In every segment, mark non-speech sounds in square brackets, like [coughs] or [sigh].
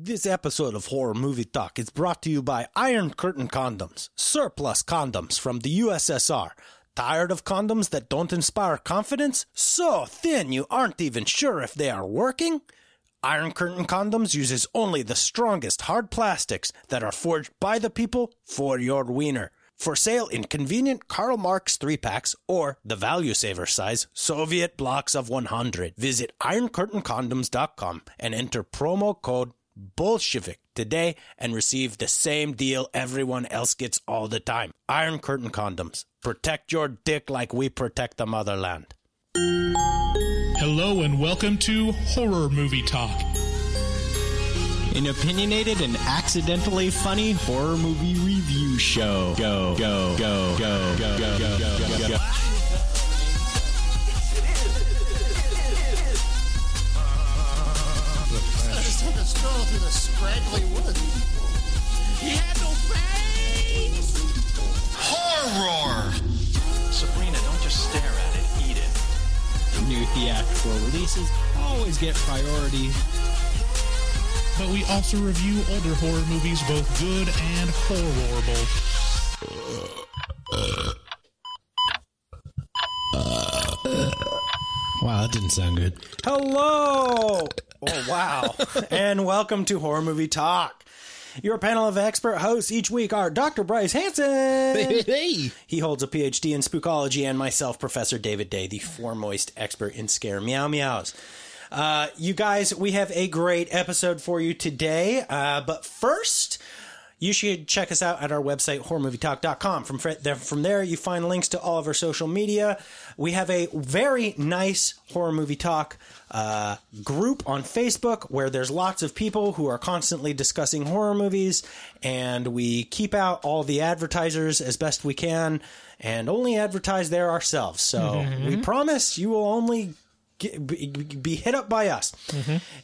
This episode of Horror Movie Talk is brought to you by Iron Curtain Condoms, surplus condoms from the USSR. Tired of condoms that don't inspire confidence? So thin you aren't even sure if they are working? Iron Curtain Condoms uses only the strongest hard plastics that are forged by the people for your wiener. For sale in convenient Karl Marx 3 packs or the value saver size Soviet blocks of 100. Visit IronCurtainCondoms.com and enter promo code Bolshevik today and receive the same deal everyone else gets all the time. Iron Curtain Condoms. Protect your dick like we protect the motherland. Hello and welcome to Horror Movie Talk. An opinionated and accidentally funny horror movie review show. Go, go, go, go, go, go, go, go, go. Just took a stroll through the scraggly woods. He had no face. Horror! Sabrina, don't just stare at it, eat it. New theatrical releases always get priority. But we also review older horror movies, both good and horrible. Wow, that didn't sound good. Hello! Oh, wow. [laughs] and welcome to Horror Movie Talk. Your panel of expert hosts each week are Dr. Bryce Hanson. Hey, He holds a PhD in spookology, and myself, Professor David Day, the foremost expert in scare meow meows. Uh, you guys, we have a great episode for you today. Uh, but first, you should check us out at our website, horrormovietalk.com. From, fr- there, from there, you find links to all of our social media. We have a very nice horror movie talk uh, group on Facebook where there's lots of people who are constantly discussing horror movies, and we keep out all the advertisers as best we can and only advertise there ourselves. So we promise you will only get, be, be hit up by us.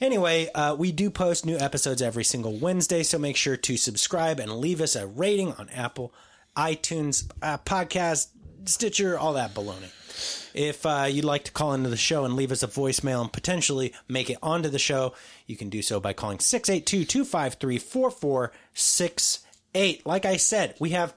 Anyway, uh, we do post new episodes every single Wednesday, so make sure to subscribe and leave us a rating on Apple, iTunes, uh, podcast, Stitcher, all that baloney. If uh, you'd like to call into the show and leave us a voicemail and potentially make it onto the show, you can do so by calling 682 253 4468. Like I said, we have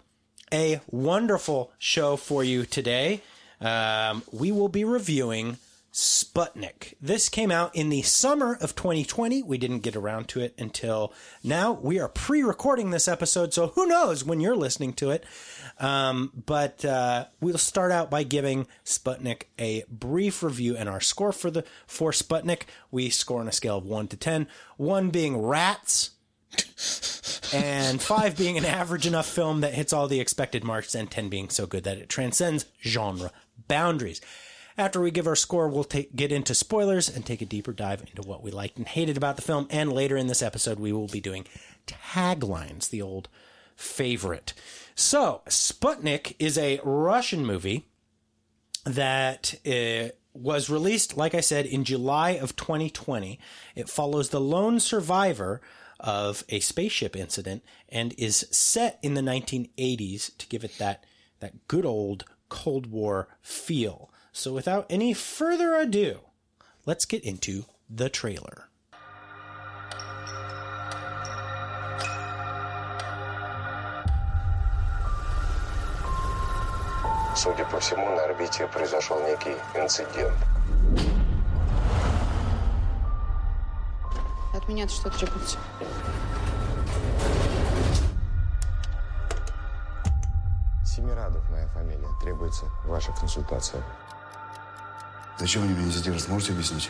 a wonderful show for you today. Um, we will be reviewing Sputnik. This came out in the summer of 2020. We didn't get around to it until now. We are pre recording this episode, so who knows when you're listening to it. Um, but uh, we'll start out by giving Sputnik a brief review and our score for the for Sputnik. We score on a scale of 1 to ten, one being rats [laughs] and five being an average enough film that hits all the expected marks, and 10 being so good that it transcends genre boundaries. After we give our score, we'll take, get into spoilers and take a deeper dive into what we liked and hated about the film. And later in this episode, we will be doing taglines, the old favorite. So, Sputnik is a Russian movie that uh, was released, like I said, in July of 2020. It follows the lone survivor of a spaceship incident and is set in the 1980s to give it that that good old Cold War feel. So, without any further ado, let's get into the trailer. Судя по всему, на орбите произошел некий инцидент. От меня-то что требуется? Семирадов моя фамилия. Требуется ваша консультация. Зачем они меня задержат, можете объяснить?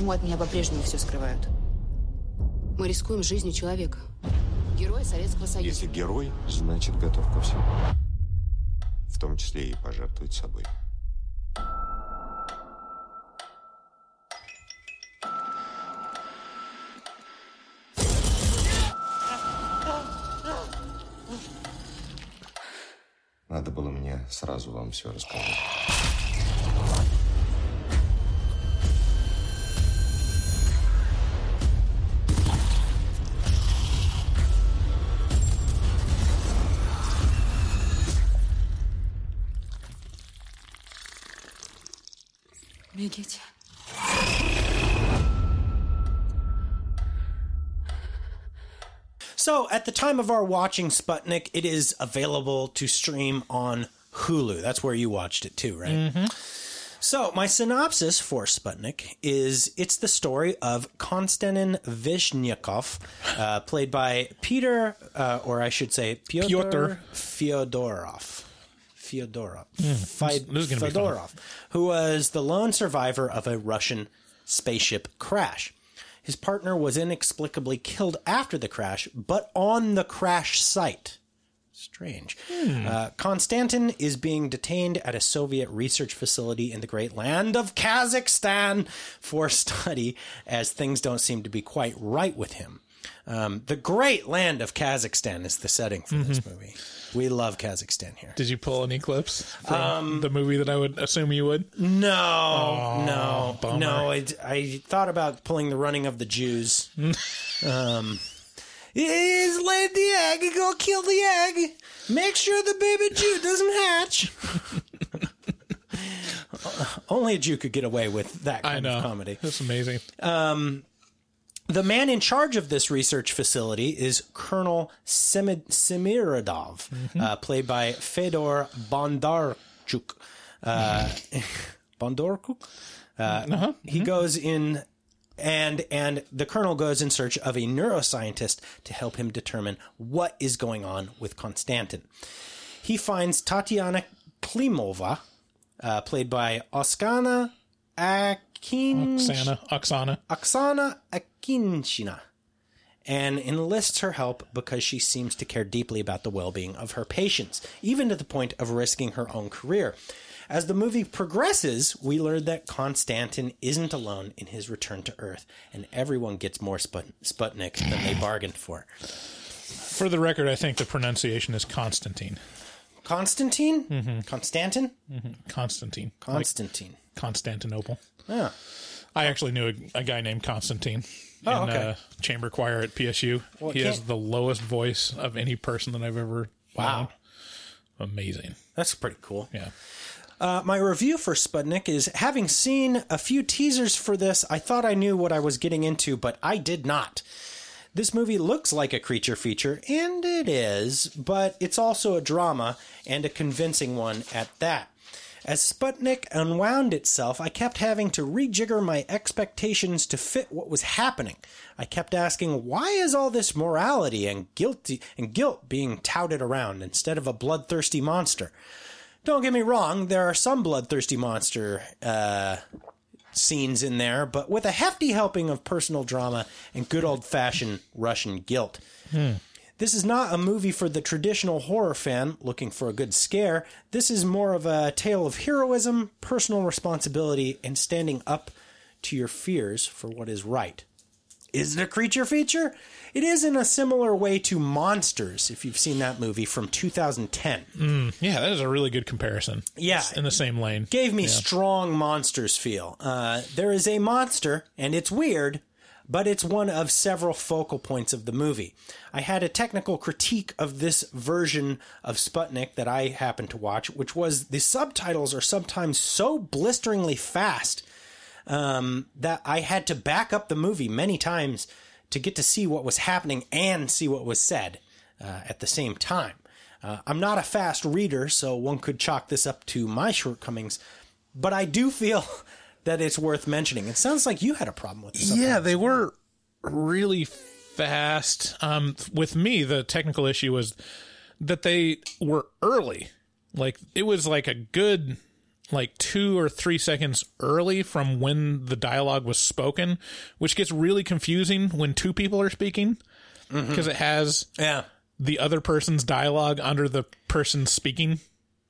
Почему от меня по-прежнему все скрывают? Мы рискуем жизнью человека. герой Советского Союза. Если герой, значит готов ко всему. В том числе и пожертвовать собой. Надо было мне сразу вам все рассказать. The time of our watching Sputnik, it is available to stream on Hulu. That's where you watched it too, right? So, my synopsis for Sputnik is it's the story of Konstantin Veshnyakov, uh, played by Peter, uh, or I should say, Pyotr, Pyotr. Fyodorov. Fyodorov. this- Fi- this is gonna be fun. Fedorov, who was the lone survivor of a Russian spaceship crash. His partner was inexplicably killed after the crash, but on the crash site. Strange. Uh, Konstantin is being detained at a Soviet research facility in the great land of Kazakhstan for study, as things don't seem to be quite right with him. Um, the great land of Kazakhstan is the setting for this movie. We love Kazakhstan here. Did you pull any clips from Um, the movie that I would assume you would? No, no, bummer. no. I, I thought about pulling the running of the Jews. [laughs] um, is laid the egg, go kill the egg. Make sure the baby Jew doesn't hatch. [laughs] [laughs] Only a Jew could get away with that I kind know. of comedy. That's amazing. The man in charge of this research facility is Colonel Semid- Semiradov, uh, played by Fedor Bondarchuk. Uh, [laughs] Bondarchuk? Uh, He goes in, and and the colonel goes in search of a neuroscientist to help him determine what is going on with Konstantin. He finds Tatiana Klimova, uh, played by Oskana Akin. Oksana, Oksana. Oksana Akinshina and enlists her help because she seems to care deeply about the well being of her patients, even to the point of risking her own career. As the movie progresses, we learn that Konstantin isn't alone in his return to Earth, and everyone gets more Sput- Sputnik than they bargained for. For the record, I think the pronunciation is Constantine. Constantine? Mm-hmm. Constantin? Mm-hmm. Constantine. Like Constantine. Constantinople. Yeah. I actually knew a, a guy named Constantine Oh, in okay. uh, chamber choir at PSU. Well, he has the lowest voice of any person that I've ever Wow. known. Amazing. That's pretty cool. Yeah. Uh, my review for Sputnik is having seen a few teasers for this, I thought I knew what I was getting into, but I did not. This movie looks like a creature feature, and it is, but it's also a drama, and a convincing one at that. As Sputnik unwound itself, I kept having to rejigger my expectations to fit what was happening. I kept asking, why is all this morality and guilty and guilt being touted around instead of a bloodthirsty monster? Don't get me wrong, there are some bloodthirsty monster uh, scenes in there, but with a hefty helping of personal drama and good old fashioned Russian guilt. This is not a movie for the traditional horror fan looking for a good scare. This is more of a tale of heroism, personal responsibility, and standing up to your fears for what is right. Is it a creature feature? It is in a similar way to Monsters, if you've seen that movie from 2010. Yeah, that is a really good comparison. Yeah. It's in the same lane. gave me strong monsters feel. Uh, there is a monster, and it's weird, but it's one of several focal points of the movie. I had a technical critique of this version of Sputnik that I happened to watch, which was the subtitles are sometimes so blisteringly fast um, that I had to back up the movie many times to get to see what was happening and see what was said uh, at the same time. Uh, I'm not a fast reader, so one could chalk this up to my shortcomings, but I do feel [laughs] that it's worth mentioning. It sounds like you had a problem with this. Yeah, they were really fast. Um, with me, the technical issue was that they were early. Like it was like a good like two or three seconds early from when the dialogue was spoken, which gets really confusing when two people are speaking. because it has Yeah. the other person's dialogue under the person speaking.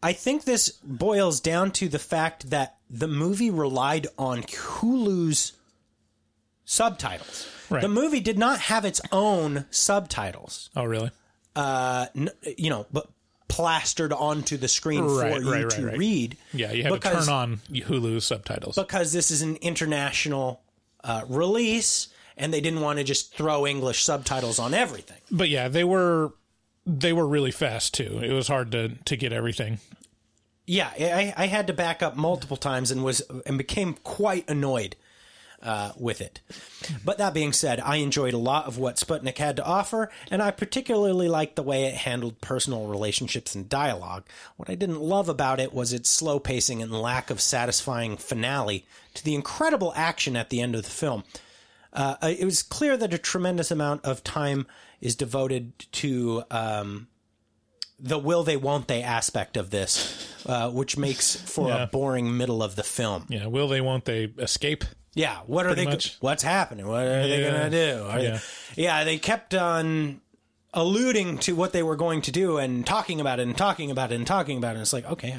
I think this boils down to the fact that the movie relied on Hulu's subtitles. Right. The movie did not have its own subtitles, Oh, really? uh, n- you know, but plastered onto the screen Right, for you right, right, to read. Yeah, you had Because- to turn on Hulu subtitles. because this is an international uh, release, and they didn't want to just throw English subtitles on everything. but yeah, they were they were really fast too. It was hard to to get everything. Yeah, I, I had to back up multiple times and was and became quite annoyed uh, with it. But that being said, I enjoyed a lot of what Sputnik had to offer, and I particularly liked the way it handled personal relationships and dialogue. What I didn't love about it was its slow pacing and lack of satisfying finale to the incredible action at the end of the film. Uh, it was clear that a tremendous amount of time is devoted to um, the will they won't they aspect of this, uh, which makes for Yeah. a boring middle of the film. Yeah, will they? Won't they escape? Yeah, what are they? much. What's happening? What are they gonna do? Are Yeah. They, yeah, they kept on alluding to what they were going to do and talking about it and talking about it and talking about it. And it's like, okay,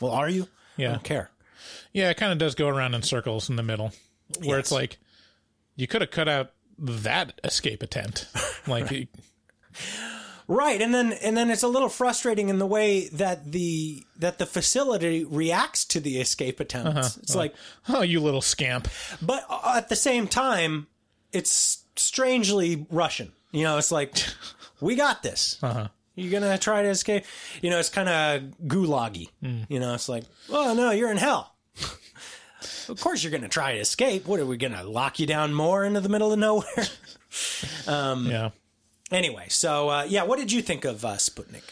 well, are you? Yeah, I Yeah. don't care. Yeah, it kind of does go around in circles in the middle, where it's like you could have cut out that escape attempt. [laughs] Like, Right, and then and then it's a little frustrating in the way that the that the facility reacts to the escape attempts. Uh-huh. It's like, oh, you little scamp. but uh, at the same time, it's strangely Russian. You know, it's like, [laughs] we got this. Uh-huh. You're gonna try to escape. You know, it's kind of gulaggy. Mm. You know, it's like, oh no, you're in hell. [laughs] of course, you're gonna try to escape. What are we gonna lock you down more into the middle of nowhere? [laughs] Yeah. anyway, so uh, yeah, what did you think of uh, Sputnik?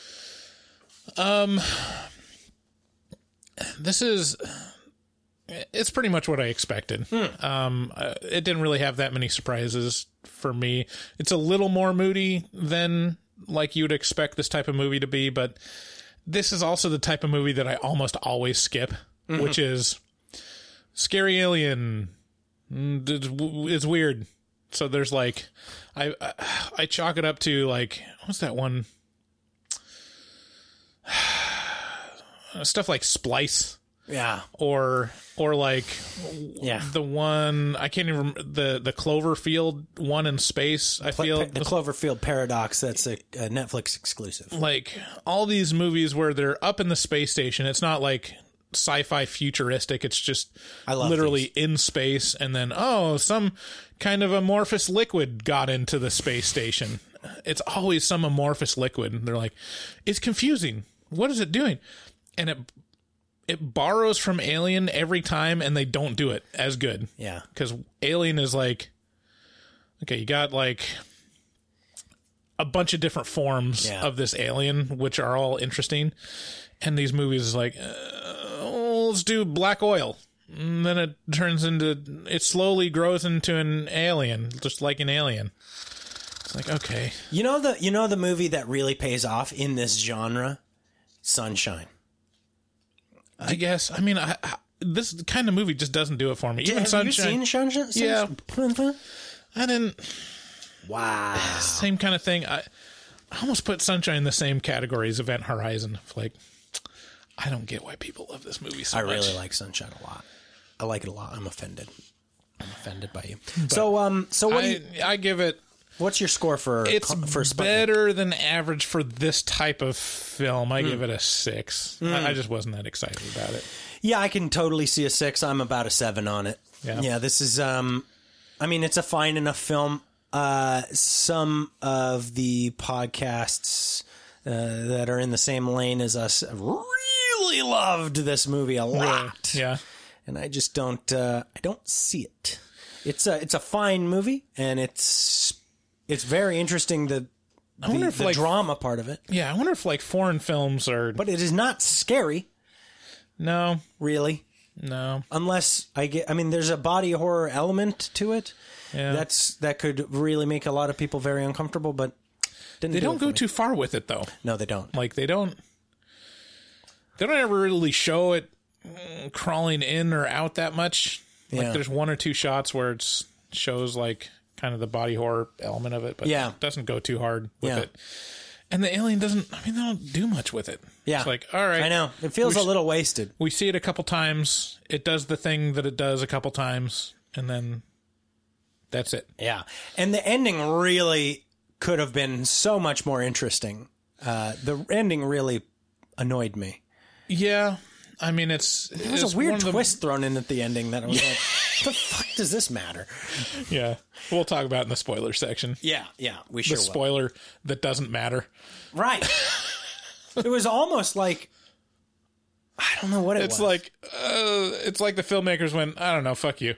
this is it's pretty much what I expected. Um, uh, it didn't really have that many surprises for me. It's a little more moody than like you'd expect this type of movie to be, but this is also the type of movie that I almost always skip, which is scary alien. Mm, It's, weird. So there's like, I, I I chalk it up to like what's that one [sighs] stuff like Splice Yeah, or or like yeah. the one I can't even remember the the Cloverfield one in space. I feel the Cloverfield Paradox. That's a, a Netflix exclusive. like all these movies where they're up in the space station. It's not like sci-fi futuristic. It's just literally in space, and then oh, some kind of amorphous liquid got into the space station. It's always some amorphous liquid. And they're like, it's confusing. What is it doing? And it it borrows from Alien every time, and they don't do it as good. Yeah. because Alien is like, okay, you got like a bunch of different forms Yeah. of this alien, which are all interesting. And these movies is like, uh, let's do black oil. And then it turns into, it slowly grows into an alien, just like an alien. It's like, okay. You know the you know the movie that really pays off in this genre, Sunshine. I guess, I mean, I, I, this kind of movie just doesn't do it for me. Even Have Sunshine. you seen Sunshine? Yeah. Sunshine? I didn't, Wow. same kind of thing. I, I almost put Sunshine in the same category as Event Horizon. Like, I don't get why people love this movie so much. I much. really like Sunshine a lot. I like it a lot. I'm offended. I'm offended by you. so um so what do I, you, I give it what's your score for it's for Sputnik? better than average for this type of film. Hmm. I give it a six. I, I just wasn't that excited about it. Yeah, I can totally see a 6. I'm about a 7 on it. Yeah. Yeah, this is um I mean it's a fine enough film. Uh some of the podcasts uh, that are in the same lane as us really loved this movie a lot. Yeah, and I just don't uh, I don't see it. It's a it's a fine movie and it's it's very interesting the I wonder the, if the like drama part of it, yeah, I wonder if like foreign films are but it is not scary no, really no. unless I get I mean there's a body horror element to it. Yeah, That's that could really make a lot of people very uncomfortable, but didn't they do for go me. too far with it though. No, they don't. Like they don't they don't ever really show it mm, crawling in or out that much. Yeah. Like there's one or two shots where it shows like kind of the body horror element of it, but Yeah. it doesn't go too hard with Yeah. it. And the alien doesn't. I mean, they don't do much with it. Yeah. it's like all right, I know it feels We a little wasted. We see it a couple times. It does the thing that it does a couple times, and then that's it. Yeah, and the ending really could have been so much more interesting. Uh, the ending really annoyed me. Yeah, I mean, it's There was it's a weird of the- twist thrown in at the ending that I was like, [laughs] "The fuck does this matter?" [laughs] Yeah, we'll talk about it in the spoiler section. Yeah, yeah, we the sure will. spoiler that doesn't matter. Right. [laughs] it was almost like I don't know what it was. It's was. like uh, it's like the filmmakers went, I don't know, fuck you.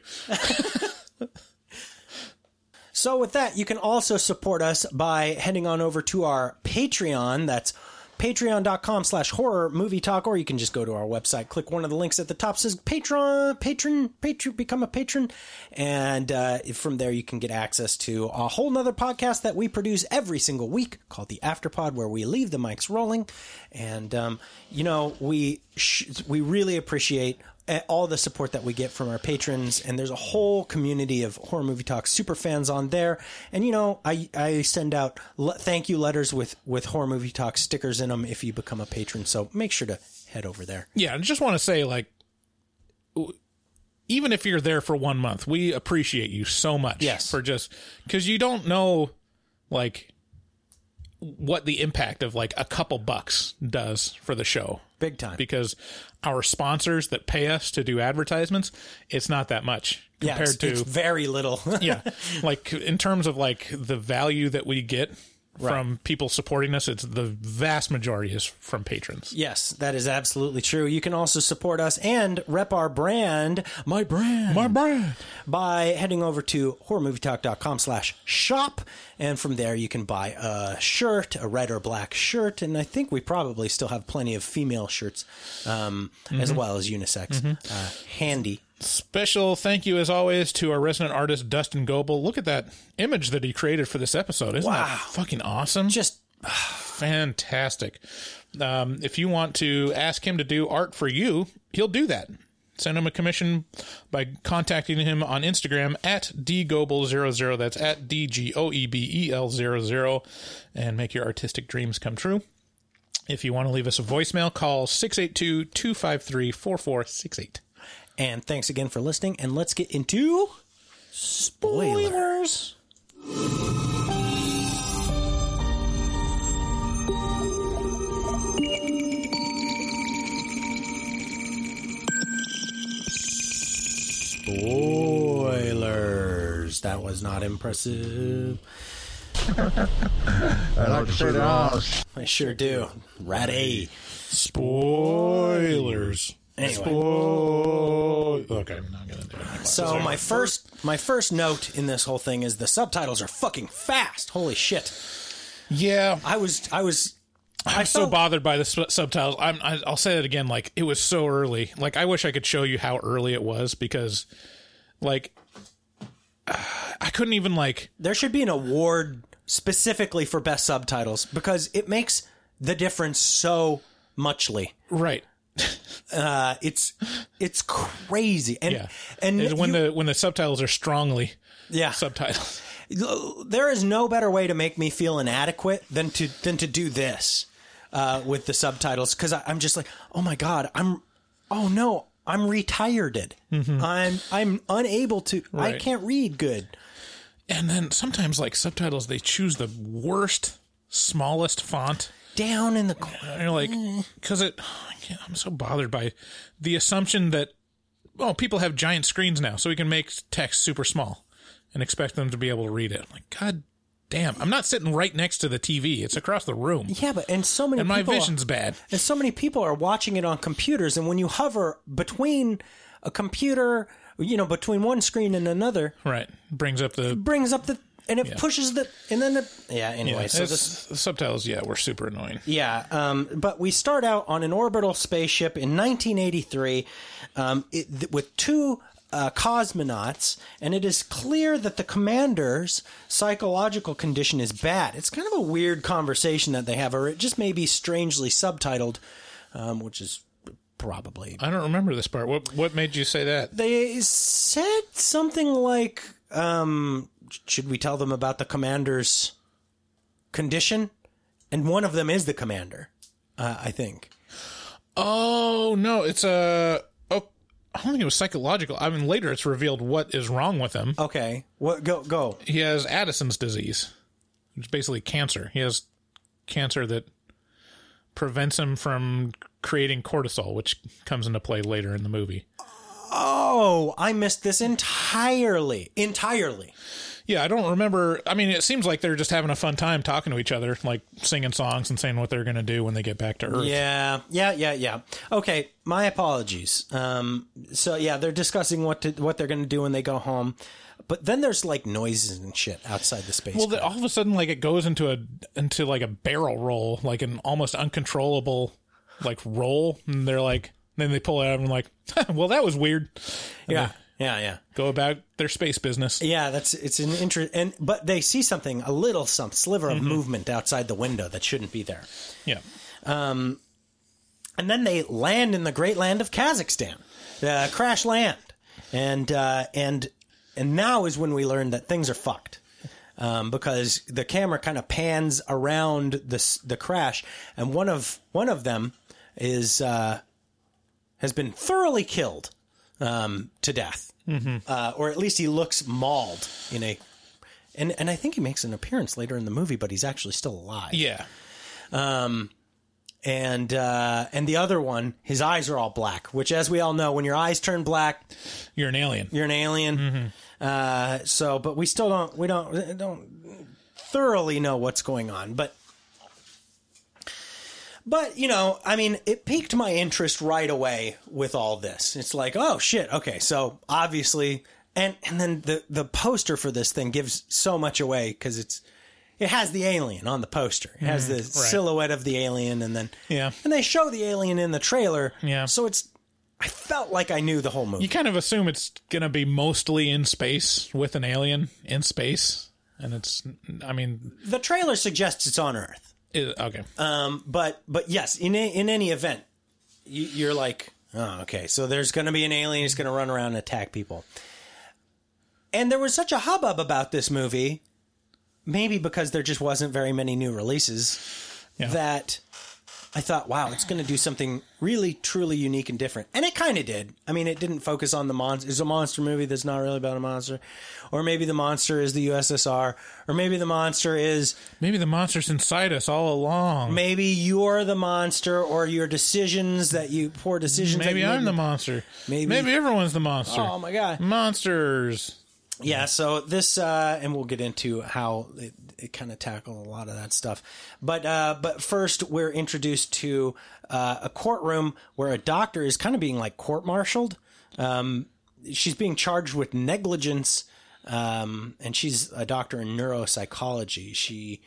So with that, you can also support us by heading on over to our Patreon. That's patreon.com slash horror movie talk, or you can just go to our website, click one of the links at the top, says patron, patron, patron, become a patron. And uh, from there, you can get access to a whole nother podcast that we produce every single week called the Afterpod, where we leave the mics rolling. And, um, you know, we, sh- we really appreciate Eh, all the support that we get from our patrons and there's a whole community of horror movie talk super fans on there and you know i i send out le- thank you letters with with horror movie talk stickers in them if you become a patron so make sure to head over there Yeah, I just want to say, like, even if you're there for one month, we appreciate you so much. Yes. for just because you don't know, like, what the impact of like a couple bucks does for the show. big time Because our sponsors that pay us to do advertisements, it's not that much yeah compared it's, to it's very little. Yeah. [laughs] Like in terms of like the value that we get from people supporting us it's the vast majority is from patrons Yes, that is absolutely true. You can also support us and rep our brand, my brand, my brand by heading over to horrormovietalk.com slash shop. And from there, you can buy a shirt, a red or black shirt. And I think we probably still have plenty of female shirts, um, as well as unisex. Uh, handy. Special thank you as always to our resident artist dustin goebel. Look at that image that he created for this episode. Isn't that Wow. fucking awesome? Just [sighs] fantastic. Um, if you want to ask him to do art for you he'll do that. Send him a commission by contacting him on instagram at dgoebel00 that's at E d-g-o-e-b-e-l-00 and make your artistic dreams come true. If you want to leave us a voicemail call 682-253-4468 And thanks again for listening. And let's get into spoilers. Spoilers. That was not impressive. [laughs] I like to say that. I sure do. Ratty. Spoilers. Anyway. Spoil- okay, I'm not gonna do it. anymore. So my first my first note in this whole thing is the subtitles are fucking fast. Holy shit. yeah, I was I was I'm so felt- bothered by the sub- subtitles. I'm, I, I'll say it again. Like it was so early. Like I wish I could show you how early it was because, like, [sighs] I couldn't even like. there should be an award specifically for best subtitles because it makes the difference so muchly. Right. [laughs] Uh, it's it's crazy and Yeah. and when you- the when the subtitles are strongly yeah subtitles. [laughs] there is no better way to make me feel inadequate than to than to do this uh, with the subtitles because I'm just like oh my god I'm oh no I'm retired I'm I'm unable to I Mm-hmm. Can't read good And then sometimes like subtitles, they choose the worst, smallest font. Down in the corner. And you're like, because it, yeah, I'm so bothered by the assumption that, oh, people have giant screens now, so we can make text super small and expect them to be able to read it. I'm like, God damn, I'm not sitting right next to the TV. It's across the room. Yeah, but and so many And my people vision's bad. and so many people are watching it on computers and when you hover between a computer you know between one screen and another Right. Brings up the. brings up the and it Yeah. pushes the and then the yeah anyway Yeah, so this the subtitles, yeah, were super annoying. Yeah, um, but we start out on an orbital spaceship in 1983 um, it, th- with two uh, cosmonauts, and it is clear that the commander's psychological condition is bad. It's kind of a weird conversation that they have, or it just may be strangely subtitled, um, which is probably. I don't remember this part. What What made you say that? They said something like um, should we tell them about the commander's condition? And one of them is the commander, uh, I think. Oh no, it's a. Oh, I don't think it was psychological. I mean, later it's revealed what is wrong with him. Okay, what go go? He has Addison's disease, which is basically cancer. He has cancer that prevents him from creating cortisol, which comes into play later in the movie. Oh, I missed this entirely. Entirely. Yeah, I don't remember. I mean, it seems like they're just having a fun time talking to each other, like singing songs and saying what they're going to do when they get back to Earth. Yeah, yeah, yeah, yeah. Okay, my apologies. Um, so yeah, they're discussing what to, what they're going to do when they go home, but then there's like noises and shit outside the space. Well, the, all of a sudden, like it goes into a into like a barrel roll, like an almost uncontrollable like roll, and they're like, then they pull it out and like, [laughs] well, that was weird. And yeah, yeah, yeah, go about their space business. yeah. That's it's an interest, and but they see something, a little some sliver of movement outside the window that shouldn't be there, Yeah, Um, and then they land in the great land of Kazakhstan, uh, crash land, and uh, and and now is when we learn that things are fucked. Um, because the camera kind of pans around the the crash, and one of one of them is uh, has been thoroughly killed um, to death, mm-hmm. uh, or at least he looks mauled in a. And and I think he makes an appearance later in the movie, but he's actually still alive yeah, Um, and uh, and the other one, his eyes are all black. Which, as we all know, when your eyes turn black, you're an alien. you're an alien. Uh, so, but we still don't we don't don't thoroughly know what's going on. But but you know, I mean, it piqued my interest right away with all this. It's like, oh shit, okay, so obviously, and and then the the poster for this thing gives so much away because it's. It has the alien on the poster. It has mm-hmm. the silhouette of the alien, and then Yeah. and they show the alien in the trailer. Yeah. so it's. I felt like I knew the whole movie. You kind of assume it's gonna be mostly in space with an alien in space, and it's. I mean, the trailer suggests it's on Earth. It, okay. Um, but but yes, in a, in any event, you, you're like, oh, okay, so there's going to be an alien who's going to run around and attack people. And there was such a hubbub about this movie, maybe because there just wasn't very many new releases, Yeah. that I thought, wow, it's going to do something really, truly unique and different. And it kind of did. I mean, it didn't focus on the monster. It's a monster movie that's not really about a monster. Or maybe the monster is the USSR. Or maybe the monster is Maybe the monster's inside us all along. maybe you're the monster or your decisions that you poor decisions Maybe that I'm made- the monster. Maybe- Maybe everyone's the monster. oh my god Monsters. yeah so this uh and we'll get into how it, it kind of tackled a lot of that stuff. But uh but first we're introduced to uh, a courtroom where a doctor is kind of being like court-martialed. Um she's being charged with negligence um and she's a doctor in neuropsychology. She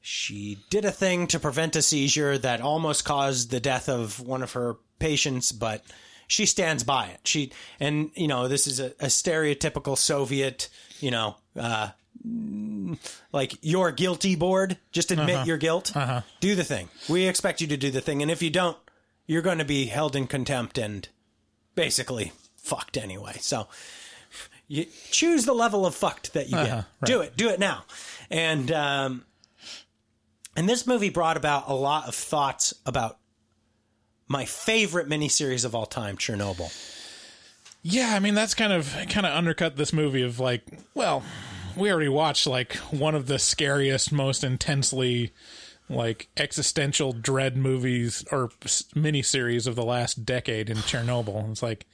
she did a thing to prevent a seizure that almost caused the death of one of her patients, but she stands by it. She and you know this is a, a stereotypical Soviet, you know, uh, like you're guilty board. Just admit your guilt. Do the thing. We expect you to do the thing, and if you don't, you're going to be held in contempt and basically fucked anyway. So you choose the level of fucked that you get. Uh-huh, Do it. Do it now. And um, and this movie brought about a lot of thoughts about my favorite miniseries of all time, Chernobyl. Yeah, I mean that's kind of kind of undercut this movie of like, well, we already watched like one of the scariest, most intensely like existential dread movies or miniseries of the last decade in Chernobyl. It's like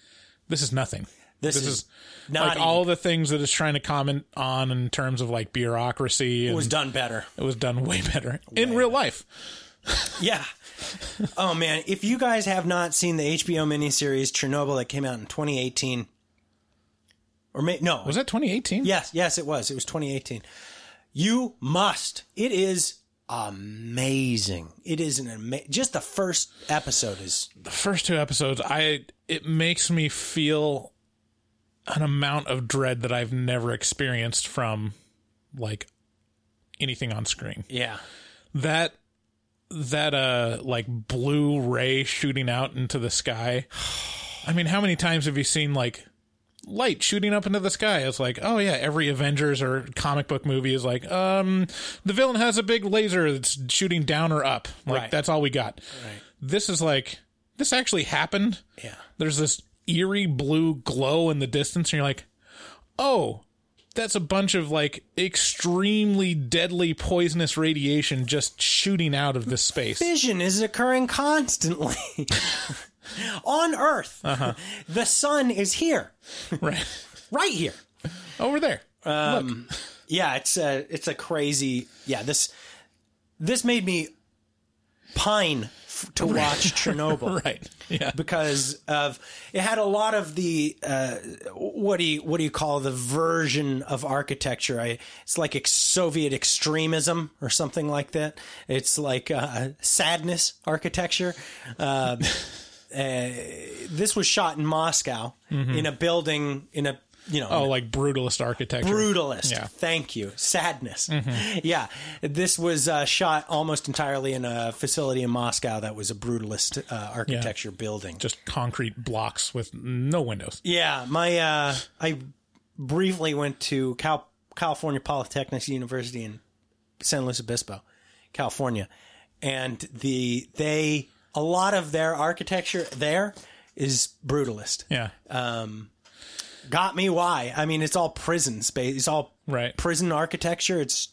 this is nothing. This, This is, is not like all the things that it's trying to comment on in terms of like bureaucracy. it was done better. It was done way better in real life. Yeah. oh man, if you guys have not seen the HBO miniseries Chernobyl that came out in 2018, or may, no, Was that 2018? Yes, yes, it was. It was 2018. You must. It is amazing. It is an ama- just the first episode is the first two episodes, I it makes me feel an amount of dread that I've never experienced from like anything on screen. yeah. That that uh like blue ray shooting out into the sky. [sighs] I mean, how many times have you seen like light shooting up into the sky. It's like, oh yeah, every Avengers or comic book movie is like, um, the villain has a big laser that's shooting down or up. Like Right. that's all we got. Right. This is like, this actually happened. Yeah. There's this eerie blue glow in the distance, and you're like, oh, that's a bunch of like extremely deadly poisonous radiation just shooting out of this space. Fission is occurring constantly [laughs] [laughs] on Earth. Uh-huh. The sun is here, [laughs] right. right here. Over there. Um, yeah, it's a it's a crazy. Yeah, this this made me pine f- to [laughs] watch Chernobyl. Right. Yeah. because of it had a lot of the uh, what do you what do you call the version of architecture? I, it's like ex- Soviet extremism or something like that. It's like uh, sadness architecture. Um uh, this was shot in Moscow in a building in a you know Mm-hmm. Oh, like brutalist architecture. brutalist. Yeah. Thank you. Sadness. Mhm. Yeah. This was uh, shot almost entirely in a facility in Moscow that was a brutalist uh, architecture building. Just concrete blocks with no windows. Yeah, my uh, I briefly went to Cal- California Polytechnic University in San Luis Obispo, California, and the they a lot of their architecture there is brutalist. Yeah. Um, got me why? I mean, it's all prison space. It's all right. prison architecture. It's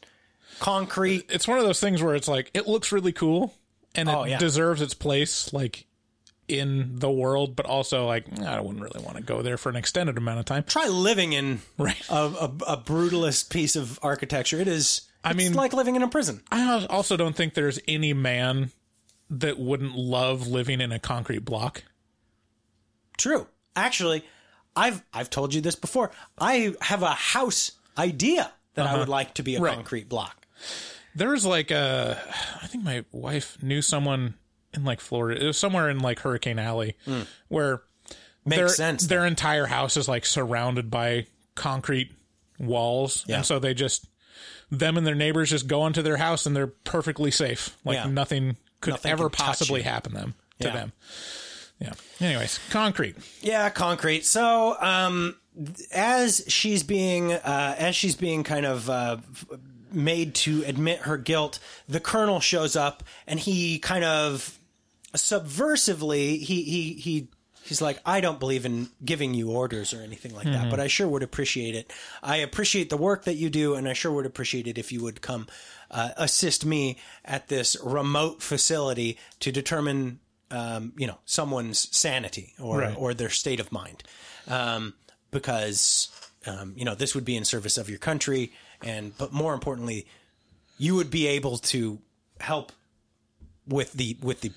concrete. It's one of those things where it's like it looks really cool and it Oh, yeah. deserves its place like in the world, but also like I wouldn't really want to go there for an extended amount of time. Try living in right. a, a, a brutalist piece of architecture. It is. I mean- like living in a prison. I also don't think there's any man that wouldn't love living in a concrete block. True. Actually, I've I've told you this before. I have a house idea that I Uh-huh. would like to be a Right. concrete block. There's like a, I think my wife knew someone in like Florida. It was somewhere in like Hurricane Alley where Hmm. Makes their, sense, Their entire house is like surrounded by concrete walls, Yeah. and so they just them and their neighbors just go into their house and they're perfectly safe. Like Yeah. nothing could Nothing ever possibly happen them to Yeah. them. Yeah. Anyways, concrete. Yeah, concrete. So, um, as she's being uh, as she's being kind of uh, made to admit her guilt, the colonel shows up and he kind of subversively he he he. He's like, I don't believe in giving you orders or anything like that, Mhm. but I sure would appreciate it. I appreciate the work that you do, and I sure would appreciate it if you would come uh, assist me at this remote facility to determine, um, you know, someone's sanity or Right. or their state of mind, um, because um, you know this would be in service of your country, and but more importantly, you would be able to help with the with the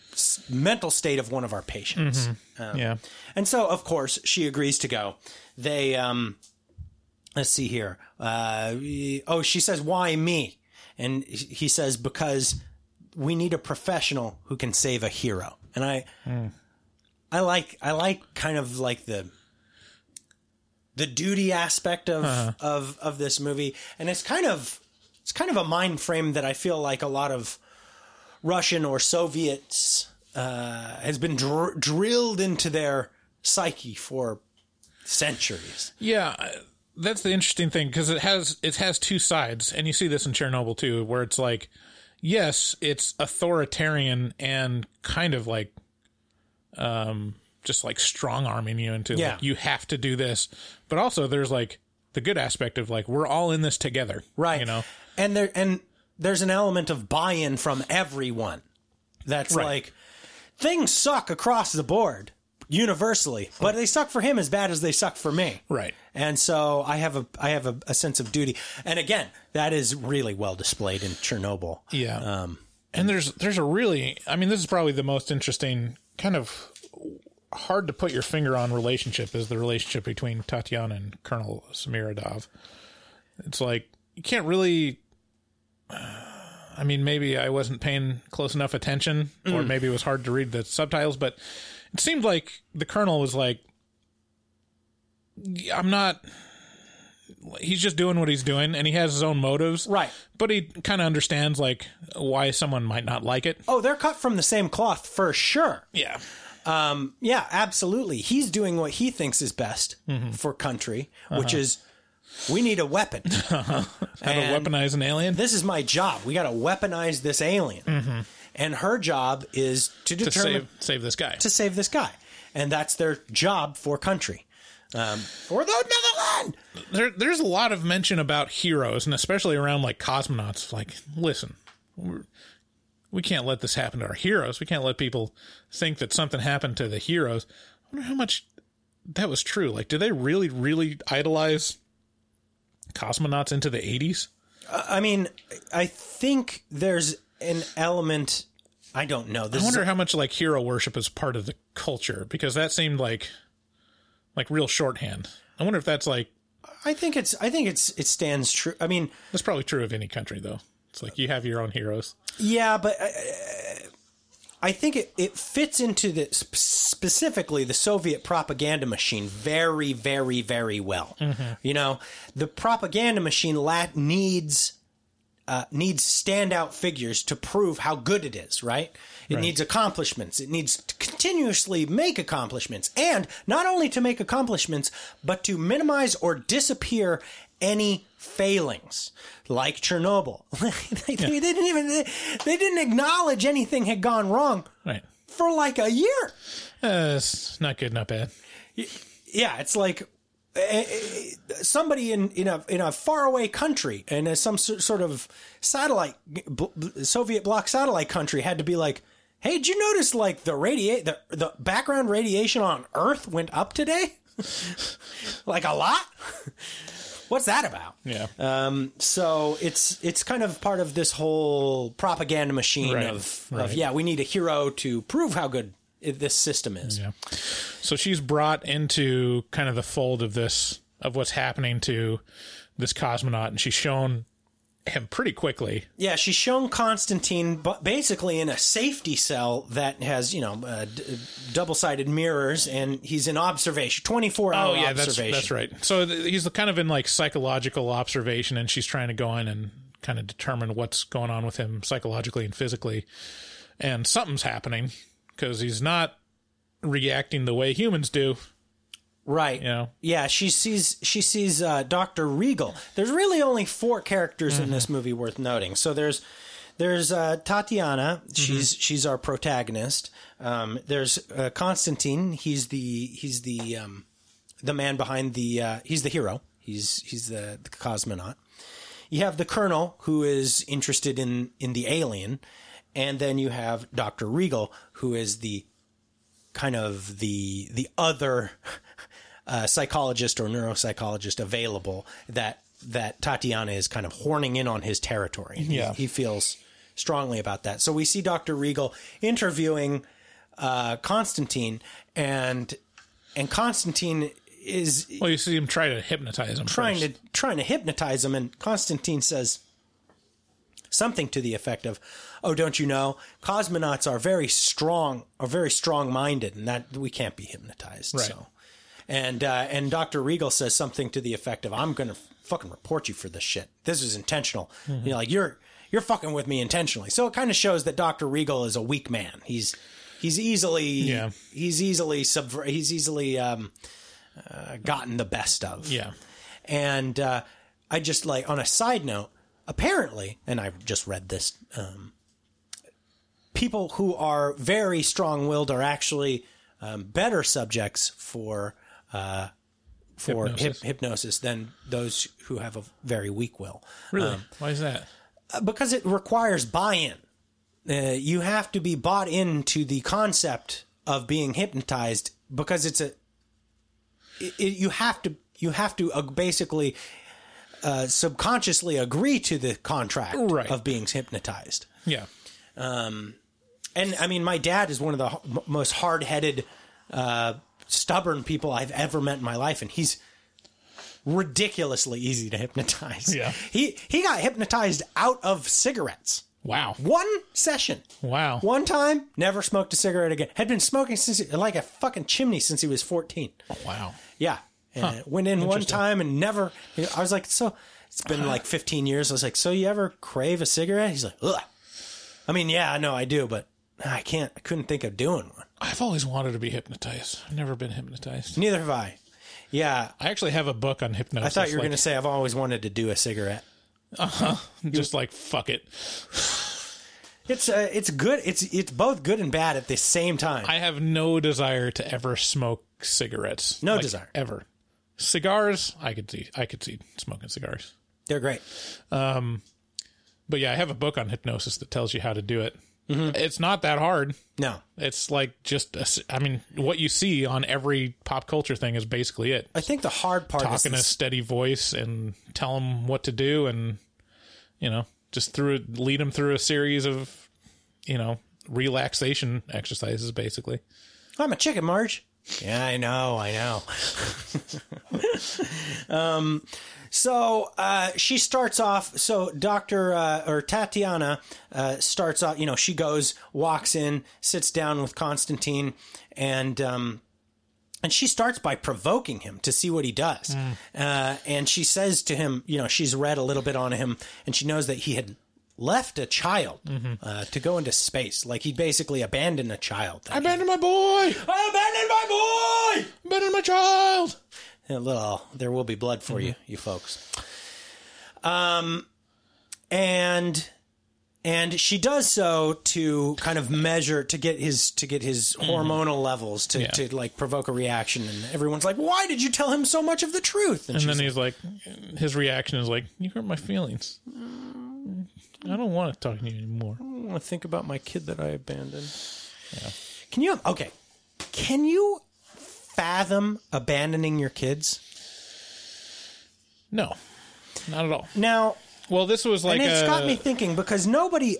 mental state of one of our patients. Um, Yeah. and so of course she agrees to go. They um, let's see here. Uh, oh, she says, "Why me?" And he says, "Because we need a professional who can save a hero." And I, I like, I like kind of like the the duty aspect of Uh-huh. of of this movie, and it's kind of it's kind of a mind frame that I feel like a lot of Russian or Soviets uh, has been dr- drilled into their psyche for centuries. Yeah, that's the interesting thing because it has it has two sides, and you see this in Chernobyl too, where it's like, yes, it's authoritarian and kind of like, um, just like strong arming you into Yeah. like you have to do this, but also there's like the good aspect of like we're all in this together, right? You know, and there and there's an element of buy-in from everyone. That's Right. like things suck across the board universally, but they suck for him as bad as they suck for me. Right. And so I have a I have a, a sense of duty. And again, that is really well displayed in Chernobyl. Yeah. Um, and there's there's a really I mean this is probably the most interesting kind of hard to put your finger on relationship is the relationship between Tatiana and Colonel Semiradov. It's like you can't really I mean maybe I wasn't paying close enough attention or Mm. maybe it was hard to read the subtitles but it seemed like the colonel was like I'm not he's just doing what he's doing and he has his own motives. Right. But he kind of understands like why someone might not like it. Oh, they're cut from the same cloth for sure. Yeah. Yeah, absolutely. He's doing what he thinks is best Mm-hmm. for country, which Uh-huh. is we need a weapon. [laughs] How to weaponize an alien? This is my job. We got to weaponize this alien. And her job is to Mm-hmm. to determine save save this guy. to save this guy. And that's their job for country. Um, for the motherland. there, there's a lot of mention about heroes, and especially around like cosmonauts. Like, listen, we're, we can't let this happen to our heroes. We can't let people think that something happened to the heroes. I wonder how much that was true. Like, do they really, really idolize cosmonauts into the 80s? I mean, I think there's an element. I don't know. This I wonder how much like hero worship is part of the culture because that seemed like like real shorthand. I wonder if that's like I think it's. I think it's. It stands true. I mean, that's probably true of any country though. It's like you have your own heroes. Yeah, but uh, I think it, it fits into the specifically the Soviet propaganda machine very, very, very well. You know, the propaganda machine la- needs uh, needs standout figures to prove how good it is. Right? It needs accomplishments. It needs to continuously make accomplishments, and not only to make accomplishments, but to minimize or disappear any failings like Chernobyl. [laughs] they, they didn't even they, they didn't acknowledge anything had gone wrong Right. for like a year. Uh, it's not good, not bad. Yeah, it's like eh, eh, somebody in in a in a faraway country and as some sort of satellite Soviet bloc satellite country had to be like, "Hey, did you notice like the radiate the the background radiation on Earth went up today? [laughs] like a lot? [laughs] What's that about?" Yeah. Um, so it's it's kind of part of this whole propaganda machine Right, of, right. of yeah, we need a hero to prove how good this system is. Yeah. So she's brought into kind of the fold of this of what's happening to this cosmonaut, and she's shown him pretty quickly. Yeah, she's shown Constantine, but basically in a safety cell that has you know uh, d- double-sided mirrors, and he's in observation, twenty-four hour Oh yeah, that's that's right. So th- he's kind of in like psychological observation, and she's trying to go in and kind of determine what's going on with him psychologically and physically, and something's happening because he's not reacting the way humans do. Right. You know? Yeah, she sees she sees uh, Doctor Regal. There's really only four characters in this movie worth noting. So there's there's uh, Tatiana. She's she's our protagonist. Um, there's uh, Constantine. He's the he's the um, the man behind the uh, he's the hero. He's he's the, the cosmonaut. You have the colonel who is interested in in the alien, and then you have Doctor Regal who is the kind of the the other uh, psychologist or neuropsychologist available that that Tatiana is kind of horning in on his territory. And he- Yeah. he, feels strongly about that. So we see Doctor Regal interviewing uh, Constantine, and and Constantine is Well, you see him try to hypnotize him. trying first. to trying to hypnotize him, and Constantine says something to the effect of, "Oh, don't you know, cosmonauts are very strong, are very strong minded, and that we can't be hypnotized." Right. So, and uh, and Doctor Regal says something to the effect of, "I'm going to fucking report you for this shit. This is intentional. Mm-hmm. You know, like you're you're fucking with me intentionally." So it kind of shows that Doctor Regal is a weak man. He's he's easily Yeah. he's easily subver- he's easily um, uh, gotten the best of. Yeah. And uh, I just like on a side note, apparently, and I've just read this, um, people who are very strong-willed are actually um, better subjects for uh, for hypnosis. Hip- hypnosis than those who have a very weak will. Really? Why is that? because it requires buy-in. Uh, you have to be bought into the concept of being hypnotized because it's a. It, it- you have to. You have to uh, basically uh, subconsciously agree to the contract Right. of being hypnotized. Yeah. And I mean, my dad is one of the most hard-headed, uh, stubborn people I've ever met in my life, and he's ridiculously easy to hypnotize. Yeah. he he got hypnotized out of cigarettes. Wow. One session. Wow. One time, never smoked a cigarette again. Had been smoking since like a fucking chimney since he was fourteen. Oh, wow. Yeah. And went in one time and never. I was like, so it's been like 15 years. I was like, so you ever crave a cigarette? He's like, ugh. I mean, yeah, I know I do, but I can't. I couldn't think of doing one. I've always wanted to be hypnotized. I've never been hypnotized. Neither have I. Yeah, I actually have a book on hypnosis. I thought you were like, going to say I've always wanted to do a cigarette. Uh huh. Just like fuck it. [sighs] It's uh, it's good. It's it's both good and bad at the same time. I have no desire to ever smoke cigarettes. No Like, desire. ever. Cigars, I could see. I could see smoking cigars. They're great. Um, but yeah, I have a book on hypnosis that tells you how to do it. Mm-hmm. It's not that hard. No, It's like just, a I mean, what you see on every pop culture thing is basically it. I think the hard part Talk is in a steady voice and tell them what to do, and you know, just through lead them through a series of, you know, relaxation exercises, basically. I'm a chicken, Marge. Yeah, I know, I know. [laughs] um, so uh, she starts off. So Doctor uh, or Tatiana uh, starts off. You know, she goes, walks in, sits down with Constantine, and um, and she starts by provoking him to see what he does. Uh, and she says to him, you know, she's read a little bit on him, and she knows that he had left a child uh, to go into space. Like he basically abandoned a child. I abandoned my boy. I abandoned my boy. Abandoned my child. A little, there will be blood for you, you folks. Um, and and she does so to kind of measure to get his to get his hormonal levels to, Yeah. to like provoke a reaction, and everyone's like, "Why did you tell him so much of the truth?" And she's then like, he's like, his reaction is like, "You hurt my feelings. I don't want to talk to you anymore." I want to think about my kid that I abandoned. Can you okay? Can you fathom abandoning your kids? No, not at all. Now, Well, this was like and it's a, got me thinking because nobody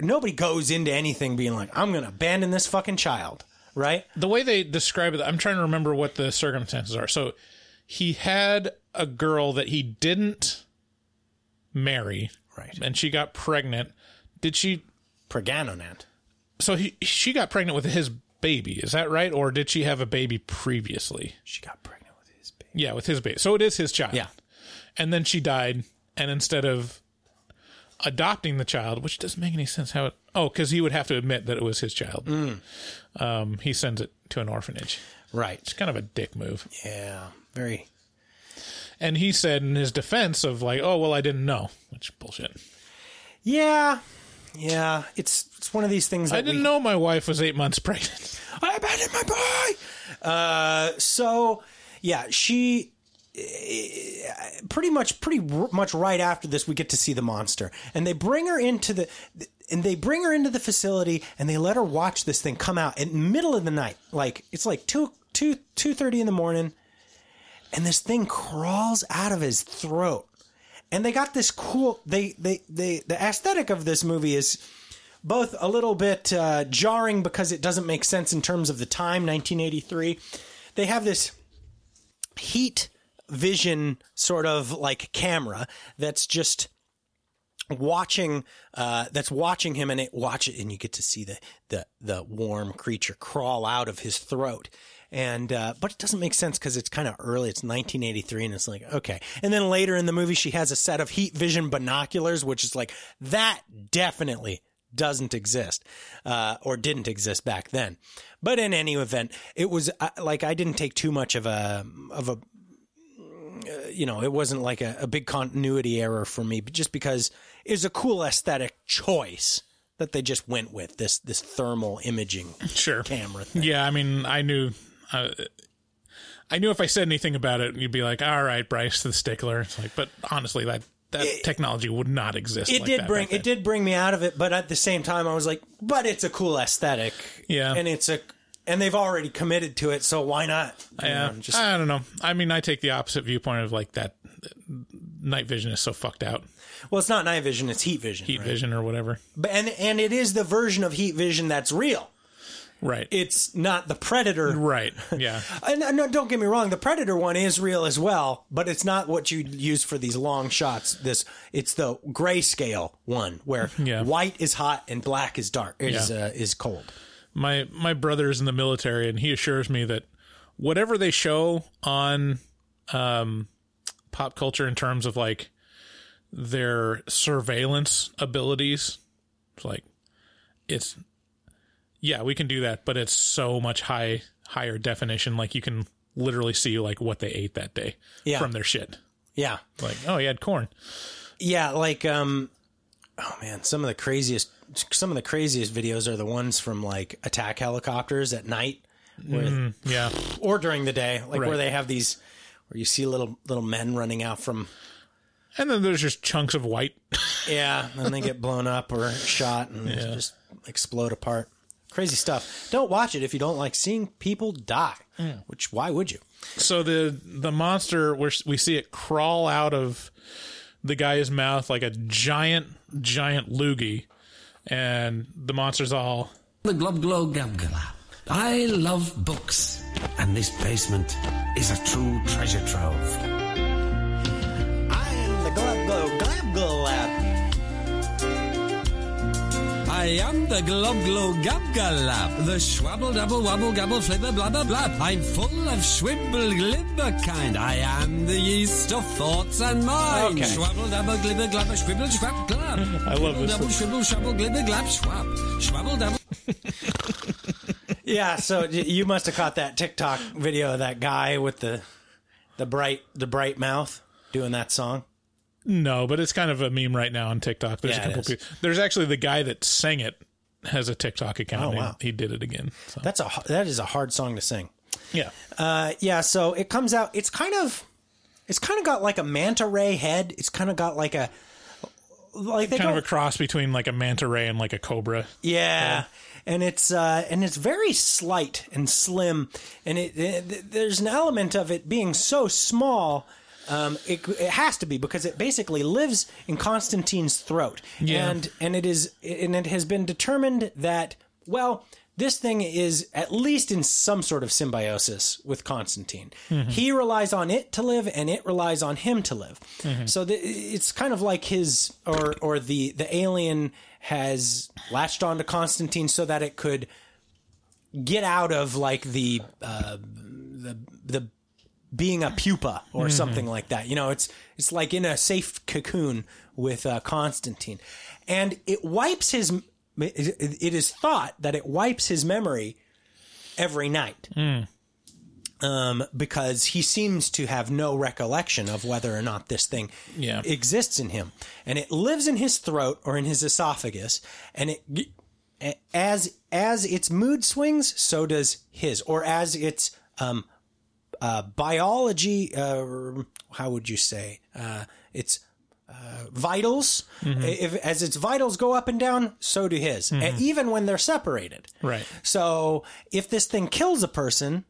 nobody goes into anything being like, I'm going to abandon this fucking child, right? the way they describe it. I'm trying to remember what the circumstances are. So he had a girl that he didn't marry, Right. and she got pregnant. Did she? Preganonant. So he she got pregnant with his baby. Is that right, or did she have a baby previously? She got pregnant with his baby. Yeah, with his baby. So it is his child. Yeah. And then she died, and instead of adopting the child, which doesn't make any sense how it. Oh, because he would have to admit that it was his child. Mm. Um, he sends it to an orphanage. Right. It's kind of a dick move. Yeah. Very. And he said in his defense of like, oh well, I didn't know, which bullshit. Yeah. Yeah. It's it's one of these things that I didn't we, know my wife was eight months [laughs] pregnant. I abandoned my boy. Uh, so yeah, she eh, pretty much pretty much right after this we get to see the monster, and they bring her into the. And they bring her into the facility, and they let her watch this thing come out in the middle of the night. Like it's like two two two thirty in the morning, and this thing crawls out of his throat. And they got this cool. They they they the aesthetic of this movie is both a little bit uh, jarring because it doesn't make sense in terms of the time, 1983. They have this heat vision sort of like camera that's just watching uh that's watching him and it watch it and you get to see the the the warm creature crawl out of his throat and uh but it doesn't make sense because it's kind of early it's 1983 and it's like okay and then later in the movie she has a set of heat vision binoculars which is like that definitely doesn't exist uh or didn't exist back then but in any event it was uh, like i didn't take too much of a of a you know, it wasn't like a, a big continuity error for me, but just because it was a cool aesthetic choice that they just went with this this thermal imaging Sure. camera thing. Yeah, I mean, I knew. Uh, I knew if I said anything about it, you'd be like, "All right, Bryce, the stickler." It's like, but honestly, that that technology would not exist. It like did bring it did bring me out of it, but at the same time, I was like, but it's a cool aesthetic, Yeah. and it's a and they've already committed to it, so why not? Yeah, know, just I don't know. I mean, I take the opposite viewpoint of like that. Night vision is so fucked out. well, it's not night vision, it's heat vision, Heat right? vision or whatever. But, and and it is the version of heat vision that's real. Right. It's not the predator right. Yeah. [laughs] And no, don't get me wrong, the Predator one is real as well, but it's not what you use for these long shots. This it's the grayscale one where Yeah. white is hot and black is dark is Yeah. uh, is cold. my my brother is in the military and he assures me that whatever they show on um pop culture in terms of like their surveillance abilities it's like it's yeah, we can do that, but it's so much high higher definition. Like you can literally see like what they ate that day Yeah. from their shit. Yeah. Like, oh, he had corn. Yeah, like um oh man, some of the craziest some of the craziest videos are the ones from like attack helicopters at night where, Yeah, or during the day, like where they have these where you see little little men running out from and then there's just chunks of white. [laughs] yeah, and they get blown up or shot and just explode apart. Crazy stuff. Don't watch it if you don't like seeing people die. Which why would you? So the the monster, we we see it crawl out of the guy's mouth like a giant, giant loogie, and the monster's all The Glub Glow Gab Glab. I love books, and this basement is a true treasure trove. I am the Glub Glow Gab Galab, the Schwabble Double Wobble Gobble Flibber Blabber Blab. I'm full of Schwibble Glibber kind. I am the yeast of thoughts and mind. Okay. Schwabble Double Glibber Glabber Schwibble Schwab Glab. I love this Double one. Schwibble Schwabble Glibber Glab Schwab. Schwabble Double. Yeah, so you must have caught that TikTok video of that guy with the the bright the bright mouth doing that song. No, but it's kind of a meme right now on TikTok. There's Yeah, a couple people. There's actually the guy that sang it has a TikTok account. Oh, and wow. he, he did it again. So, That's a that is a hard song to sing. yeah, Uh, yeah, so it comes out. It's kind of it's kind of got like a manta ray head. It's kind of got like a like kind of a cross between like a manta ray and like a cobra. Yeah. And it's uh, and it's very slight and slim, and it, it there's an element of it being so small. Um, it, it has to be because it basically lives in Constantine's throat, Yeah. and and it is and it has been determined that well this thing is at least in some sort of symbiosis with Constantine. He relies on it to live, and it relies on him to live. So the, it's kind of like his or or the the alien has latched onto Constantine so that it could get out of like the uh, the the being a pupa or something like that. You know, it's it's like in a safe cocoon with uh, Constantine, and it wipes his. It, is thought that it wipes his memory every night. Um, because he seems to have no recollection of whether or not this thing Yeah. exists in him, and it lives in his throat or in his esophagus, and it as as its mood swings, so does his, or as its um, uh, biology. Uh, how would you say? Uh, its uh, vitals. If as its vitals go up and down, so do his, and even when they're separated. Right. So if this thing kills a person.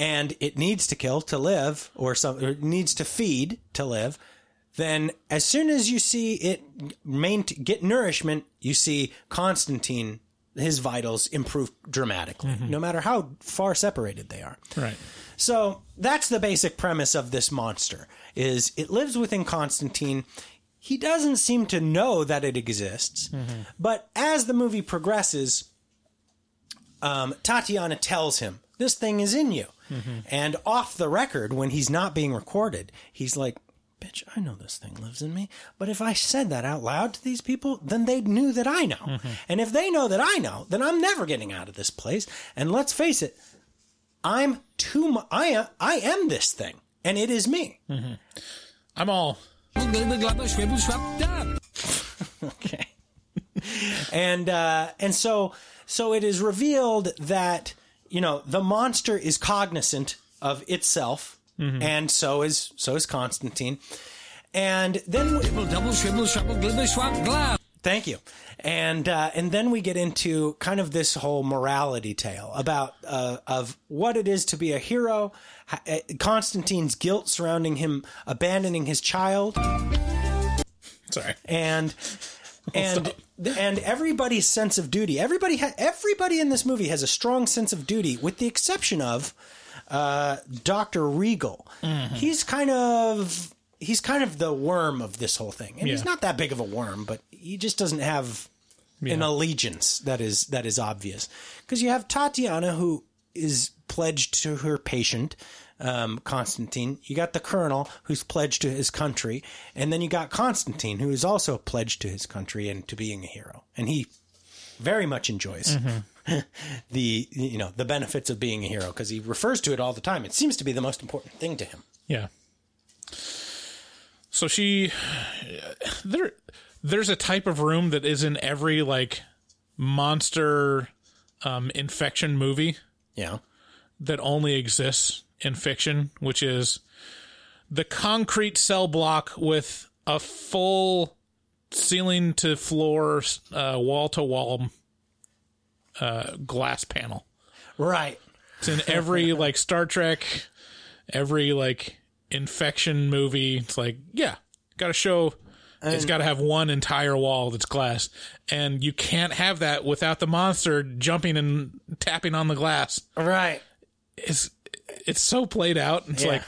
And it needs to kill to live, or some or it needs to feed to live then as soon as you see it main, get nourishment, you see Constantine, his vitals improve dramatically, mm-hmm. no matter how far separated they are. Right. So that's the basic premise of this monster: is it lives within Constantine. He doesn't seem to know that it exists, mm-hmm. but as the movie progresses, um, Tatiana tells him this thing is in you, mm-hmm. and off the record when he's not being recorded, he's like. Bitch, I know this thing lives in me. But if I said that out loud to these people, then they knew that I know. Mm-hmm. And if they know that I know, then I'm never getting out of this place. And let's face it, I'm too mu- I am, I am this thing, and it is me. Mm-hmm. I'm all Glibber Glabber Schwibble Schwab Dab. Okay. and uh, and so so it is revealed that you know the monster is cognizant of itself, and so is so is Constantine. And then Dibble Double Schwibble Schwabble Glibber Schwab Glab. Thank you. And uh, and then we get into kind of this whole morality tale about uh, of what it is to be a hero, uh, Constantine's guilt surrounding him abandoning his child, sorry. and [laughs] and and everybody's sense of duty. Everybody ha- everybody in this movie has a strong sense of duty, with the exception of uh, Doctor Regal. He's kind of he's kind of the worm of this whole thing, and he's not that big of a worm, but he just doesn't have an allegiance that is that is obvious because you have Tatiana who is pledged to her patient. Um, Constantine. You got the colonel who's pledged to his country, and then you got Constantine who is also pledged to his country and to being a hero. And he very much enjoys [laughs] the you know the benefits of being a hero because he refers to it all the time. It seems to be the most important thing to him. Yeah. So she there there's a type of room that is in every like monster um infection movie Yeah. that only exists in fiction, which is the concrete cell block with a full ceiling to floor uh wall to wall uh glass panel. Right. It's in every [laughs] like Star Trek, every like infection movie. It's like, yeah, got to show. it's got to have one entire wall that's glass, and you can't have that without the monster jumping and tapping on the glass. Right. It's it's so played out. It's Yeah. like,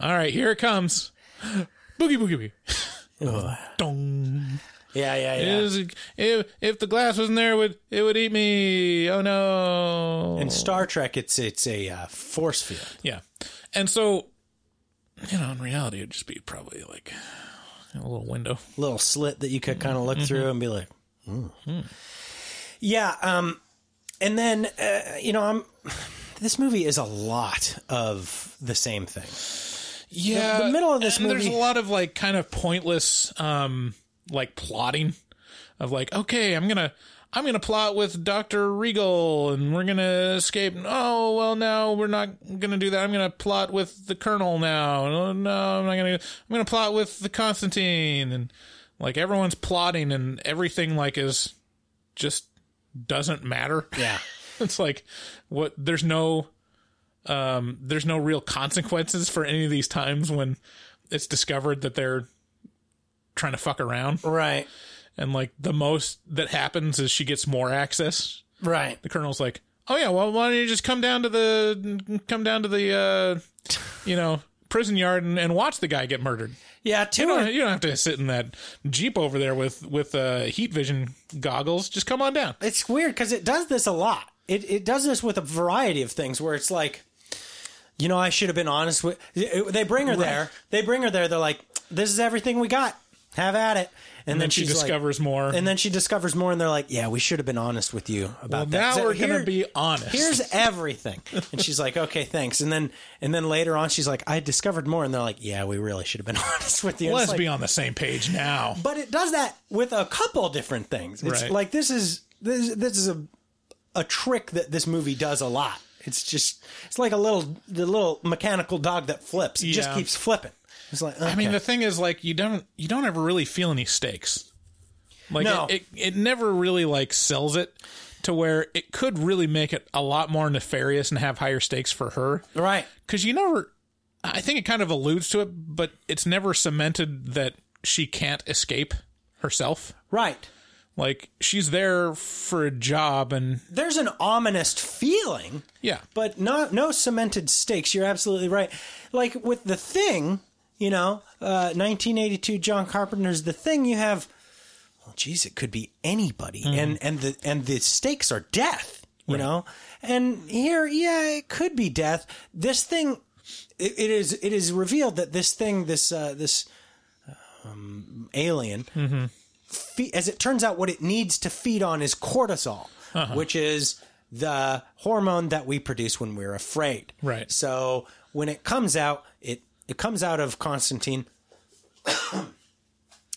all right, here it comes, boogie boogie boogie. Dong. Yeah. Yeah. Yeah. is- if if the glass wasn't there, it would it would eat me? Oh no! In Star Trek, it's it's a uh, force field. Yeah. And so, you know, in reality, it'd just be probably like a little window. a little slit that you could kind of look through and be like, "Hmm." yeah. Um, and then uh, you know, I'm. This movie is a lot of the same thing. Yeah. the middle of this and There's a lot of like kind of pointless, um, like plotting of like, okay, I'm gonna. I'm gonna plot with Doctor Regal, and we're gonna escape. Oh well, now we're not gonna do that. I'm gonna plot with the Colonel now. Oh, no, I'm not gonna. I'm gonna plot with the Constantine, and like everyone's plotting, and everything like is just doesn't matter. Yeah. [laughs] it's like what there's no um there's no real consequences for any of these times when it's discovered that they're trying to fuck around Right. and like the most that happens is she gets more access Right. the colonel's like oh yeah well why don't you just come down to the come down to the uh you know prison yard and, and watch the guy get murdered Yeah. you don't, you don't have to sit in that jeep over there with with uh heat vision goggles just come on down It's weird because it does this a lot. It it does this with a variety of things where it's like, you know, I should have been honest with. They bring her there. They bring her there. They're like, this is everything we got. Have at it. And, and then she she's like- discovers more and then she discovers more, and they're like, "Yeah, we should have been honest with you about well, that." now we're gonna be honest Here's [laughs] everything, and she's like, "Okay, thanks." And then, and then later on, she's like, "I discovered more," and they're like, "Yeah, we really should have been [laughs] honest with you." And Let's like- be on the same page now. but it does that with a couple different things. It's Right. like this is this this is a a trick that this movie does a lot. It's just it's like a little the little mechanical dog that flips. It just keeps flipping. It's like I mean, the thing is, like, you don't you don't ever really feel any stakes. Like, No. it, it it never really like sells it to where it could really make it a lot more nefarious and have higher stakes for her. right. Because you never, I think it kind of alludes to it, but it's never cemented that she can't escape herself. Right. Like she's there for a job, and There's an ominous feeling, yeah, but not no cemented stakes. You're absolutely right. Like with the thing, you know, uh, 1982 John Carpenter's The Thing. You have, well, geez, it could be anybody, and and the and the stakes are death. You know, and here, yeah, it could be death. This thing, it, it is it is revealed that this thing, this uh, this um, alien, fe- as it turns out, what it needs to feed on is cortisol, which is the hormone that we produce when we're afraid. Right. So when it comes out, it comes out of Constantine. [coughs]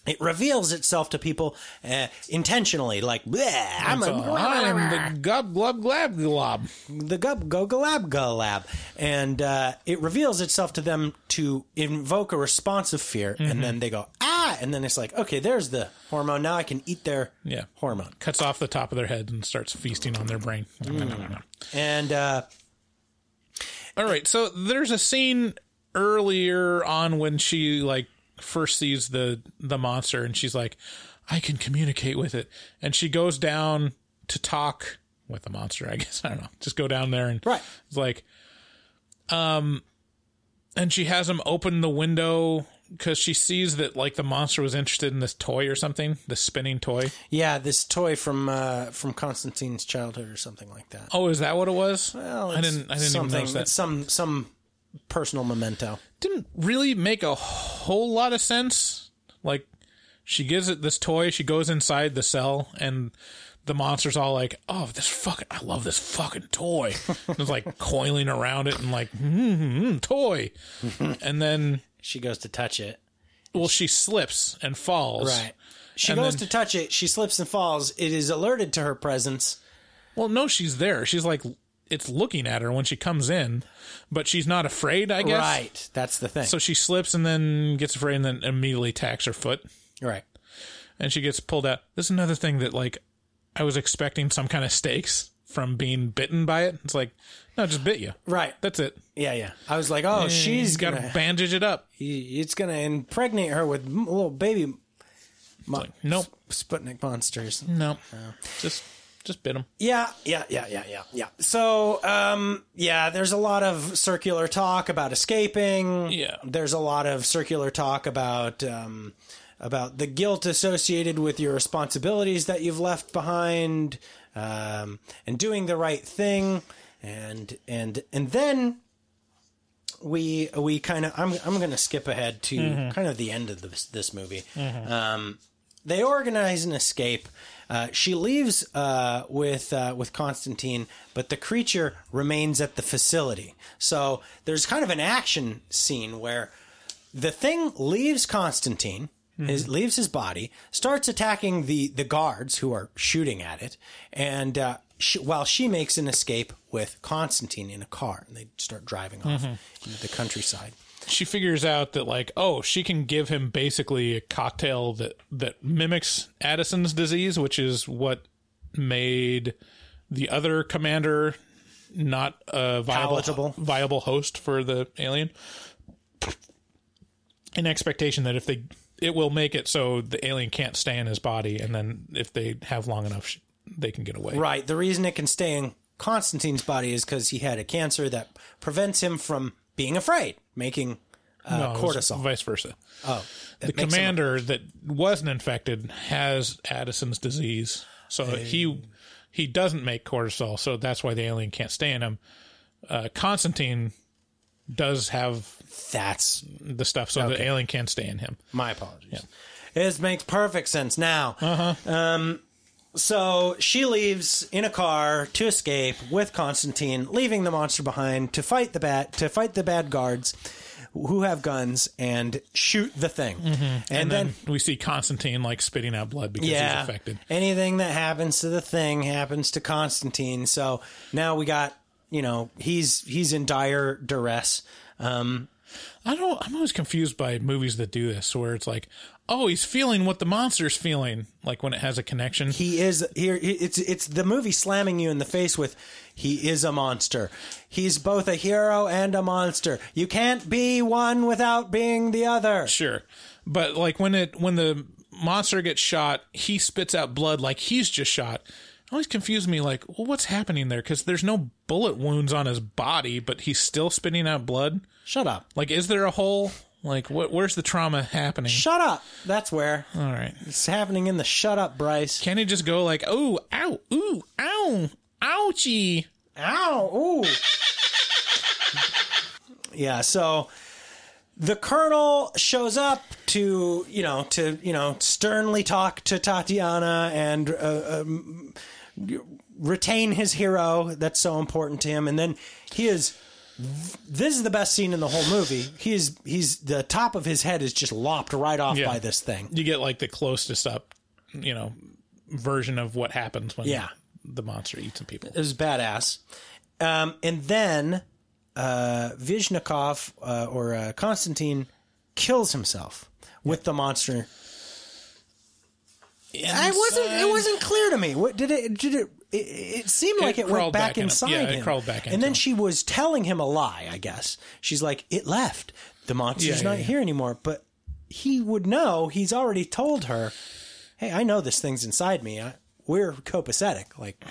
it reveals itself to people uh, intentionally, like "Bleh, I'm a I am the gub glob glab glob, the gub go galab galab, and uh, it reveals itself to them to invoke a response of fear, Mm-hmm. and then they go ah, and then it's like okay, there's the hormone. Now I can eat their Yeah. hormone, Cuts off the top of their head and starts feasting on their brain. and uh, All right, so there's a scene earlier on when she like first sees the the monster and she's like, I can communicate with it, and she goes down to talk with the monster. I [laughs] guess I don't know. Just go down there and Right. It's like, um, and she has him open the window because she sees that like the monster was interested in this toy or something, the spinning toy. yeah, this toy from uh, from Constantine's childhood or something like that. Oh, is that what it was? Well, I didn't. I didn't even something. notice that. It's some some personal memento. didn't really make a whole lot of sense. Like she gives it this toy, she goes inside the cell, and the monster's all like, "Oh, this fucking, I love this fucking toy." [laughs] it's like coiling around it and like, mm, toy. [laughs] and then, She goes to touch it. well, she slips and falls. Right. She And goes then- to touch it. She slips and falls. It is alerted to her presence. Well, no, she's there. She's like, it's looking at her when she comes in, but she's not afraid. I guess. Right. That's the thing. So she slips and then gets afraid and then immediately attacks her foot. right. and she gets pulled out. This is another thing that like I was expecting some kind of stakes from being bitten by it. It's like, no, just bit you. Right. That's it. Yeah, yeah. I was like, oh, she's got gonna. bandage it up. it's gonna impregnate her with little baby Like, nope, Sputnik monsters. no, oh. just just bit him. Yeah, yeah, yeah, yeah, yeah, yeah. So, um, yeah, there's a lot of circular talk about escaping. Yeah. There's a lot of circular talk about um, about the guilt associated with your responsibilities that you've left behind, um, and doing the right thing, and and and then we we kind of I'm I'm going to skip ahead to kind of the end of this this movie. Um, they organize an escape. Uh, she leaves uh, with uh, with Constantine, but the creature remains at the facility. So there's kind of an action scene where the thing leaves Constantine, his, leaves his body, starts attacking the the guards who are shooting at it, and uh, she, while she makes an escape with Constantine in a car, and they start driving off into the countryside. She figures out that like, oh, she can give him basically a cocktail that that mimics Addison's disease, which is what made the other commander not a viable Palatable. viable host for the alien. An expectation that if they it will make it so the alien can't stay in his body, and then if they have long enough, they can get away. Right. The reason it can stay in Constantine's body is because he had a cancer that prevents him from being afraid, making uh, No, cortisol. vice versa. oh, the makes him- commander that wasn't infected has Addison's disease, so he he doesn't make cortisol, so that's why the alien can't stay in him. Uh, Constantine does have that's the stuff, so the alien can't stay in him. my apologies. Yeah. This makes perfect sense now. Um, so she leaves in a car to escape with Constantine, leaving the monster behind to fight the bad to fight the bad guards who have guns and shoot the thing. And, And, then, then, we see Constantine like spitting out blood because yeah, he's affected. anything that happens to the thing happens to Constantine. So now we got you know he's he's in dire duress. Um, I don't. I'm always confused by movies that do this, where it's like, oh, he's feeling what the monster's feeling, like when it has a connection. he is here it's it's the movie slamming you in the face with he is a monster he's both a hero and a monster you can't be one without being the other Sure. But like when it when the monster gets shot, he spits out blood like he's just shot. Always confused me like, well, what's happening there? Because there's no bullet wounds on his body, but he's still spitting out blood. shut up Like, is there a hole? Like, what? Where's the trauma happening? shut up that's where All right. it's happening in the shut up bryce Can he just go like, oh, ow, ooh, ow, ouchie? ow ooh yeah so the colonel shows up to you know to you know sternly talk to tatiana and uh, um, retain his hero that's so important to him and then he is this is the best scene in the whole movie he is he's the top of his head is just lopped right off Yeah. by this thing You get like the closest up, you know, version of what happens when Yeah. the monster eats some people. it was badass um, and then uh, Veshnyakov uh, or uh, Constantine kills himself with the monster I wasn't. It wasn't clear to me. What did it? Did it? It, it seemed like it, went back, back in him. inside Yeah, it him. crawled back and then him. she was telling him a lie. I guess she's like, "It left. The monster's yeah, not yeah. here anymore." But he would know. He's already told her, "Hey, I know this thing's inside me. I, we're copacetic. Like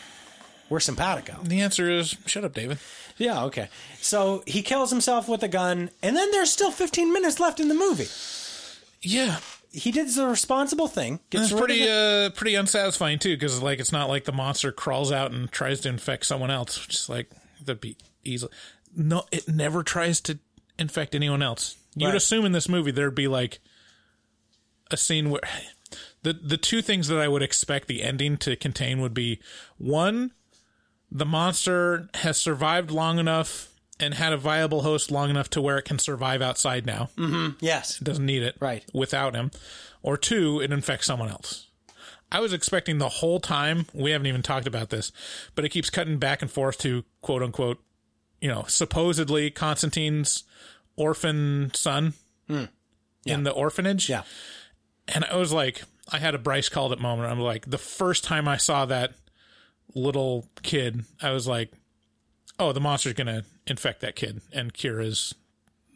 we're simpatico." The answer is shut up, David. Yeah. Okay. So he kills himself with a gun, and then there's still 15 minutes left in the movie. Yeah, He did the responsible thing. Gets It's pretty uh pretty unsatisfying too, because like it's not like the monster crawls out and tries to infect someone else. Just like that'd be easily. No, it never tries to infect anyone else. You'd Right. assume in this movie there'd be like a scene where [sighs] the the two things that I would expect the ending to contain would be one, the monster has survived long enough and had a viable host long enough to where it can survive outside now. Mm-hmm. Yes. It doesn't need it Right. without him. Or two, it infects someone else. I was expecting the whole time, we haven't even talked about this, but it keeps cutting back and forth to quote unquote, you know, supposedly Constantine's orphan son hmm. in the orphanage. Yeah. And I was like, I had a Bryce called it moment. I'm like, the first time I saw that little kid, I was like, oh, the monster's going to infect that kid and cure his,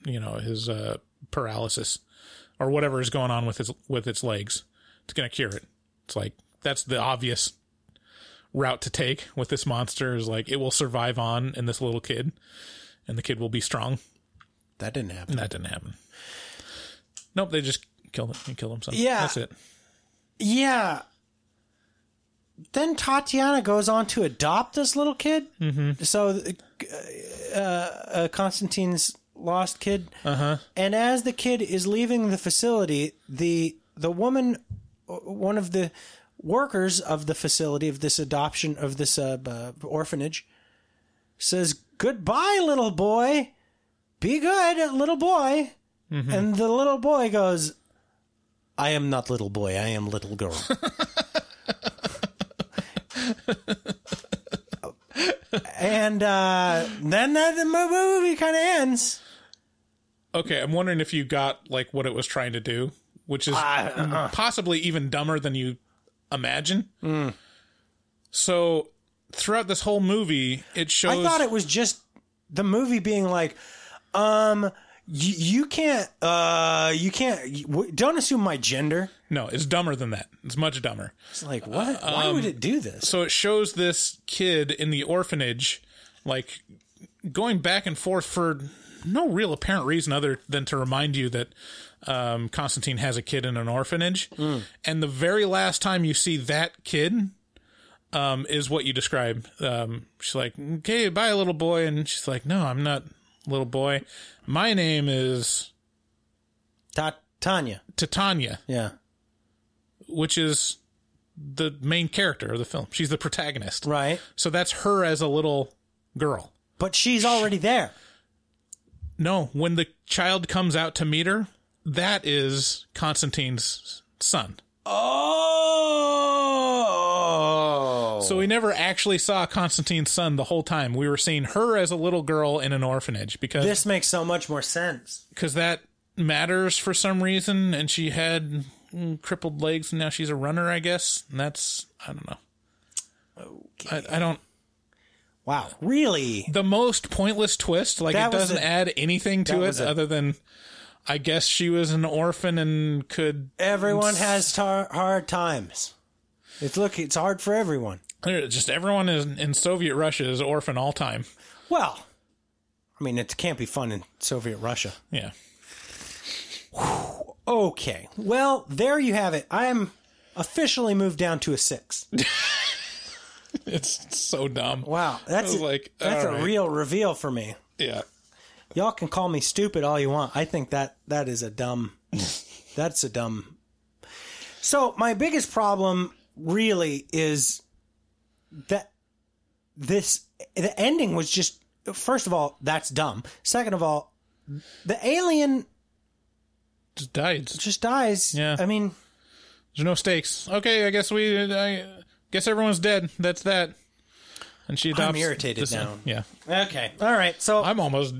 you know, his uh, paralysis or whatever is going on with his with its legs. It's to cure it. It's like that's the obvious route to take with this monster is like it will survive on in this little kid and the kid will be strong. That didn't happen. And that didn't happen. Nope, they just killed him. He killed himself. Yeah. That's it. Yeah. Then Tatiana goes on to adopt this little kid. Mm-hmm. So, uh, uh, Constantine's lost kid. Uh-huh. And as the kid is leaving the facility, the the woman, one of the workers of the facility of this adoption of this uh, uh, orphanage, says, "Goodbye, little boy. Be good, little boy." And the little boy goes, I am not little boy. I am little girl. [laughs] and uh, then the movie kind of ends. Okay, I'm wondering if you got like what it was trying to do, which is uh. possibly even dumber than you imagine. So throughout this whole movie, it shows. I thought it was just the movie being like, um, you, you can't, uh, you can't, don't assume my gender. no, it's dumber than that. It's much dumber. It's like, what? Why would it do this? So it shows this kid in the orphanage, like going back and forth for no real apparent reason other than to remind you that um, Constantine has a kid in an orphanage. And the very last time you see that kid um, is what you describe. Um, she's like, okay, bye, little boy. And she's like, no, I'm not little boy. My name is Ta- Tanya. Titania, Yeah. which is the main character of the film. She's the protagonist. Right. So that's her as a little girl. But she's already there. No, when the child comes out to meet her, that is Constantine's son. Oh. So we never actually saw Constantine's son the whole time. We were seeing her as a little girl in an orphanage because this makes so much more sense. because that matters for some reason. And she had mm, crippled legs, and now she's a runner, I guess. And that's I don't know. I, I don't. Wow. Really? The most pointless twist. Like That it doesn't a- add anything to it a- other than. I guess she was an orphan and could Everyone has tar- hard times. It's look, it's hard for everyone. Just everyone in, in Soviet Russia is orphan all time. Well, I mean, it can't be fun in Soviet Russia. Yeah. Okay. Well, there you have it. I am officially moved down to a six. [laughs] It's so dumb. Wow, that's a, like, that's a right. real reveal for me. Yeah. Y'all can call me stupid all you want. I think that that is a dumb. [laughs] that's a dumb. So my biggest problem really is that this the ending was just first of all that's dumb. Second of all, the alien Just died. just dies. Yeah. I mean, There's no stakes. Okay, I guess we. I guess everyone's dead. That's that. And she adopts. I'm irritated now. Yeah. okay, all right. So I'm almost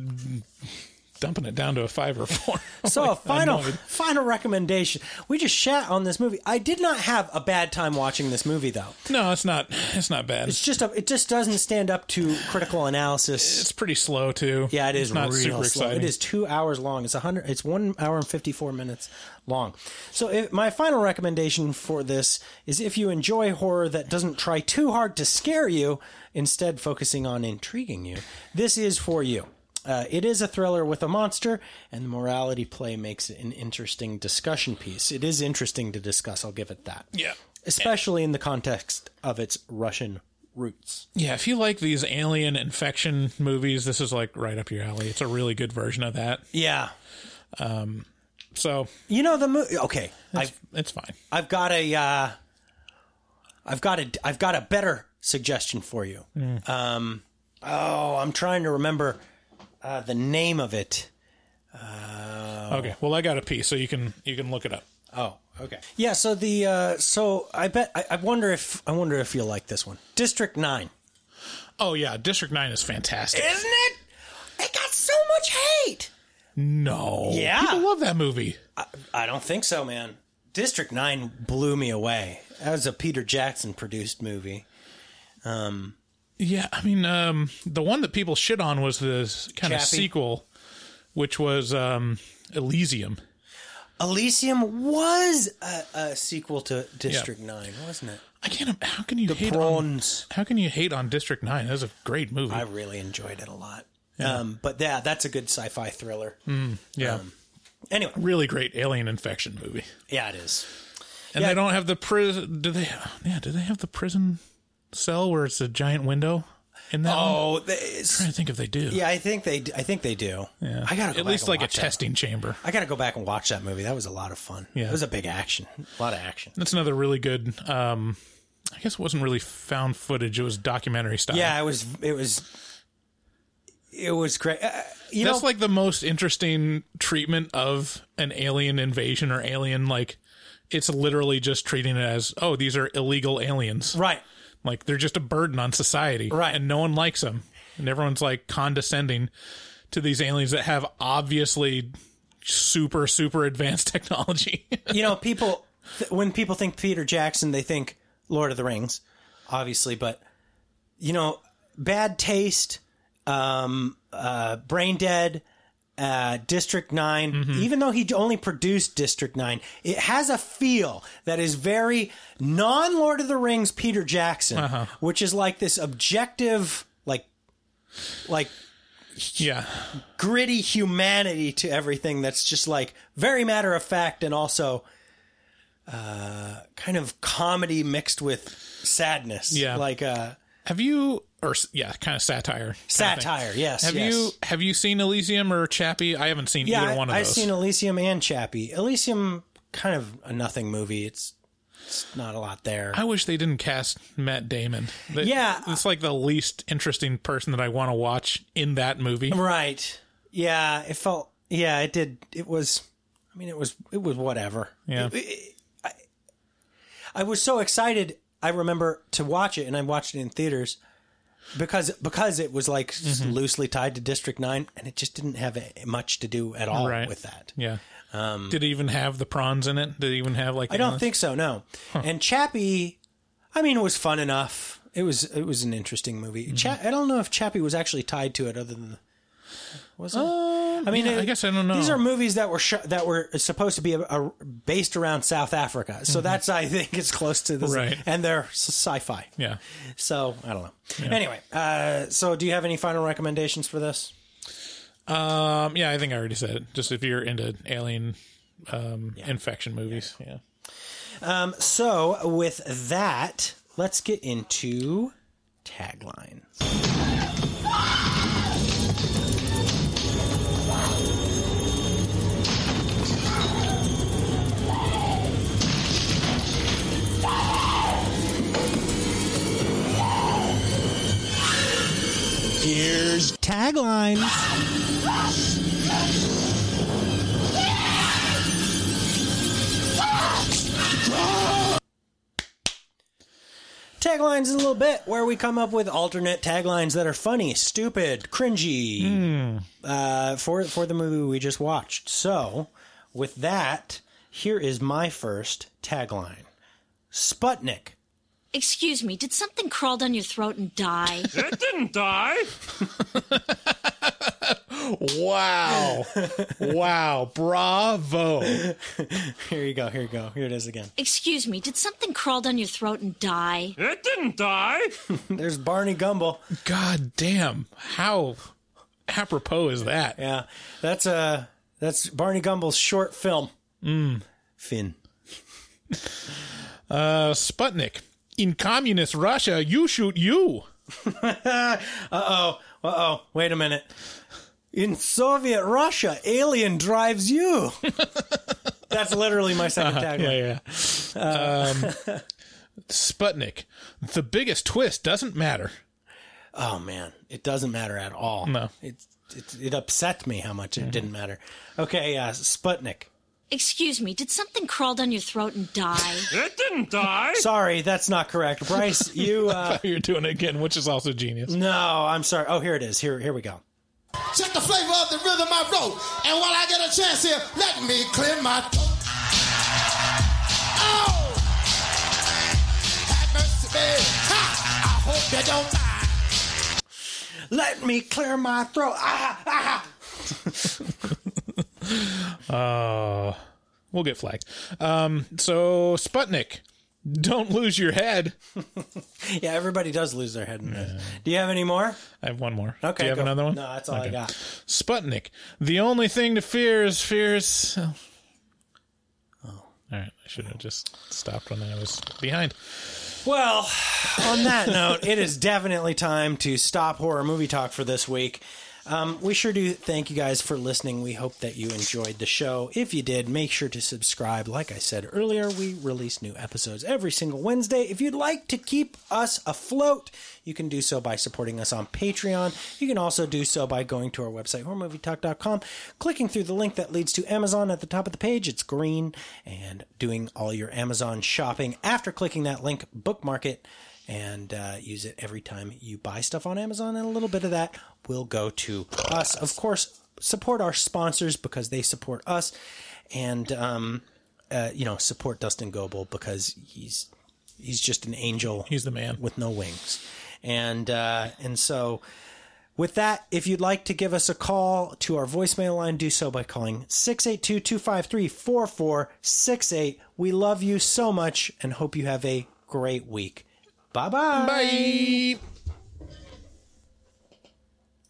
dumping it down to a five or four. [laughs] So [laughs] a final annoyed. final recommendation. We just shat on this movie. I did not have a bad time watching this movie though. No, it's not. It's not bad. It's just a, it just doesn't stand up to critical analysis. It's pretty slow too. Yeah, it is It's not super slow. exciting. It is two hours long. It's a hundred. It's one hour and fifty four minutes long. So if, my final recommendation for this is if you enjoy horror that doesn't try too hard to scare you, instead focusing on intriguing you, this is for you. Uh, it is a thriller with a monster, and the morality play makes it an interesting discussion piece. It is interesting to discuss. I'll give it that. Yeah. especially in the context of its Russian roots. Yeah, if you like these alien infection movies, this is like right up your alley. It's a really good version of that. Yeah, Um, So You know the movie. Okay, it's, it's fine. I've got a uh, I've got a I've got a better suggestion for you. Um, oh, I'm trying to remember uh, the name of it. Uh, Okay. Well, I got a piece, so you can you can look it up. Oh, okay. Yeah. So the uh, so I bet I, I wonder if I wonder if you'll like this one. District Nine, Oh yeah, District Nine is fantastic. isn't it? It got so much hate. no. Yeah. People love that movie. I don't think so, man. District Nine blew me away. That was a Peter Jackson produced movie. Yeah, I mean, um, the one that people shit on was the kind of sequel, which was um, Elysium. Elysium was a, a sequel to District Nine, wasn't it? I can't. How can you hate Prawns. on? How can you hate on District Nine? That was a great movie. I really enjoyed it a lot. Um, but yeah, that's a good sci-fi thriller. yeah, Anyway, really great alien infection movie. yeah, it is. And Yeah. they don't have the prison. Do they? Yeah, do they have the prison cell where it's a giant window in that? Oh, I'm trying to think if they do. yeah, I think they. I think they do. Yeah. I gotta go at least like a watch that. testing chamber. I gotta go back and watch that movie. That was a lot of fun. Yeah. it was a big action, a lot of action. That's another really good. Um, I guess it wasn't really found footage. It was documentary style. Yeah, it was. It was. It was great. Uh, you That's know, like the most interesting treatment of an alien invasion or alien. Like, it's literally just treating it as, oh, these are illegal aliens. right. Like, they're just a burden on society. Right. And no one likes them. And everyone's like condescending to these aliens that have obviously super, super advanced [laughs] technology. you know, people th- when people think Peter Jackson, they think Lord of the Rings, obviously, but you know, bad taste, um, uh, brain dead, uh, District 9 Mm-hmm. even though he only produced District Nine, it has a feel that is very non Lord of the Rings Peter Jackson, Uh-huh. which is like this objective, like, like yeah. gritty humanity to everything that's just like very matter of fact and also uh, kind of comedy mixed with sadness. Yeah. Like uh, Have you, or yeah, kind of satire. kind of satire. Yes. Have yes. you have you seen Elysium or Chappie? I haven't seen Yeah, either one of I, I've seen Elysium and Chappie. Elysium, kind of a nothing movie. It's it's not a lot there. I wish they didn't cast Matt Damon. They- Yeah. it's like the least interesting person that I want to watch in that movie. right. Yeah. It felt. Yeah. It did. It was. I mean, it was. It was whatever. Yeah. It- it- I, I was so excited. I remember to watch it, and I watched it in theaters because because it was like Mm-hmm. loosely tied to District Nine, and it just didn't have much to do at all Right. with that. Yeah. Did it even have the prawns in it? Did it even have like? Um, I don't think so. No. And Chappie, I mean, it was fun enough. It was it was an interesting movie. Mm-hmm. Cha- I don't know if Chappie was actually tied to it, other than was it? I mean, Um, yeah, it- I guess I don't know. These are movies that were sh- that were supposed to be a, a- based around South Africa, so that's I think it's close to this, Mm-hmm. Right. and they're sci-fi. Yeah. So I don't know. Anyway, uh, so do you have any final recommendations for this? Um. Yeah, I think I already said it. Just if you're into alien um, infection movies. Yeah. Um, so with that, let's get into taglines. Here's taglines. Taglines is a little bit where we come up with alternate taglines that are funny, stupid, cringy uh, for for the movie we just watched. So, with that, here is my first tagline: Sputnik. Excuse me, did something crawl down your throat and die? [laughs] It didn't die. Wow. wow. Bravo. Here you go. Here you go. Here it is again. Excuse me, did something crawl down your throat and die? It didn't die. [laughs] There's Barney Gumble. God damn. How apropos is that? Yeah, that's uh that's Barney Gumble's short film. Mm. Finn. Uh, Sputnik. In communist Russia, you shoot you. [laughs] Uh oh. Uh oh. Wait a minute. In Soviet Russia, alien drives you. [laughs] That's literally my 2nd tagline. Uh-huh. yeah, yeah. Um, Sputnik. The biggest twist doesn't matter. Oh man, it doesn't matter at all. No. it it, it upset me how much it didn't matter. Okay, uh, Sputnik. Excuse me, did something crawl down your throat and die? [laughs] It didn't die. Sorry, that's not correct. Bryce, you. [laughs] Uh, You're doing it again, which is also genius. no, I'm sorry. Oh, here it is. Here, here we go. Check the flavor of the rhythm I wrote. And while I get a chance here, let me clear my throat. Oh! Have mercy, babe. Ha! I hope you don't mind. Let me clear my throat. Ah, ah. [laughs] Uh, we'll get flagged. Um, so Sputnik, don't lose your head. [laughs] Yeah, everybody does lose their head in this. Do you have any more? I have one more. Okay, Do you have go. another one? No, that's all I got. Sputnik. The only thing to fear is fears. Oh. All right. I should have just stopped when I was behind. Well, [sighs] on that note, it is definitely time to stop horror movie talk for this week. Um, we sure do thank you guys for listening. We hope that you enjoyed the show. If you did, make sure to subscribe. Like I said earlier, we release new episodes every single Wednesday. If you'd like to keep us afloat, you can do so by supporting us on Patreon. You can also do so by going to our website, horrormovietalk.com, clicking through the link that leads to Amazon at the top of the page. It's green, and doing all your Amazon shopping. After clicking that link, bookmark it and uh, use it every time you buy stuff on Amazon. And a little bit of that will go to us. Of course, support our sponsors because they support us, and um, uh, you know support Dustin Goebel because he's he's just an angel. He's the man. with no wings, and uh, and so. With that, if you'd like to give us a call to our voicemail line, do so by calling 682 253 4468. We love you so much and hope you have a great week. Bye-bye. Bye.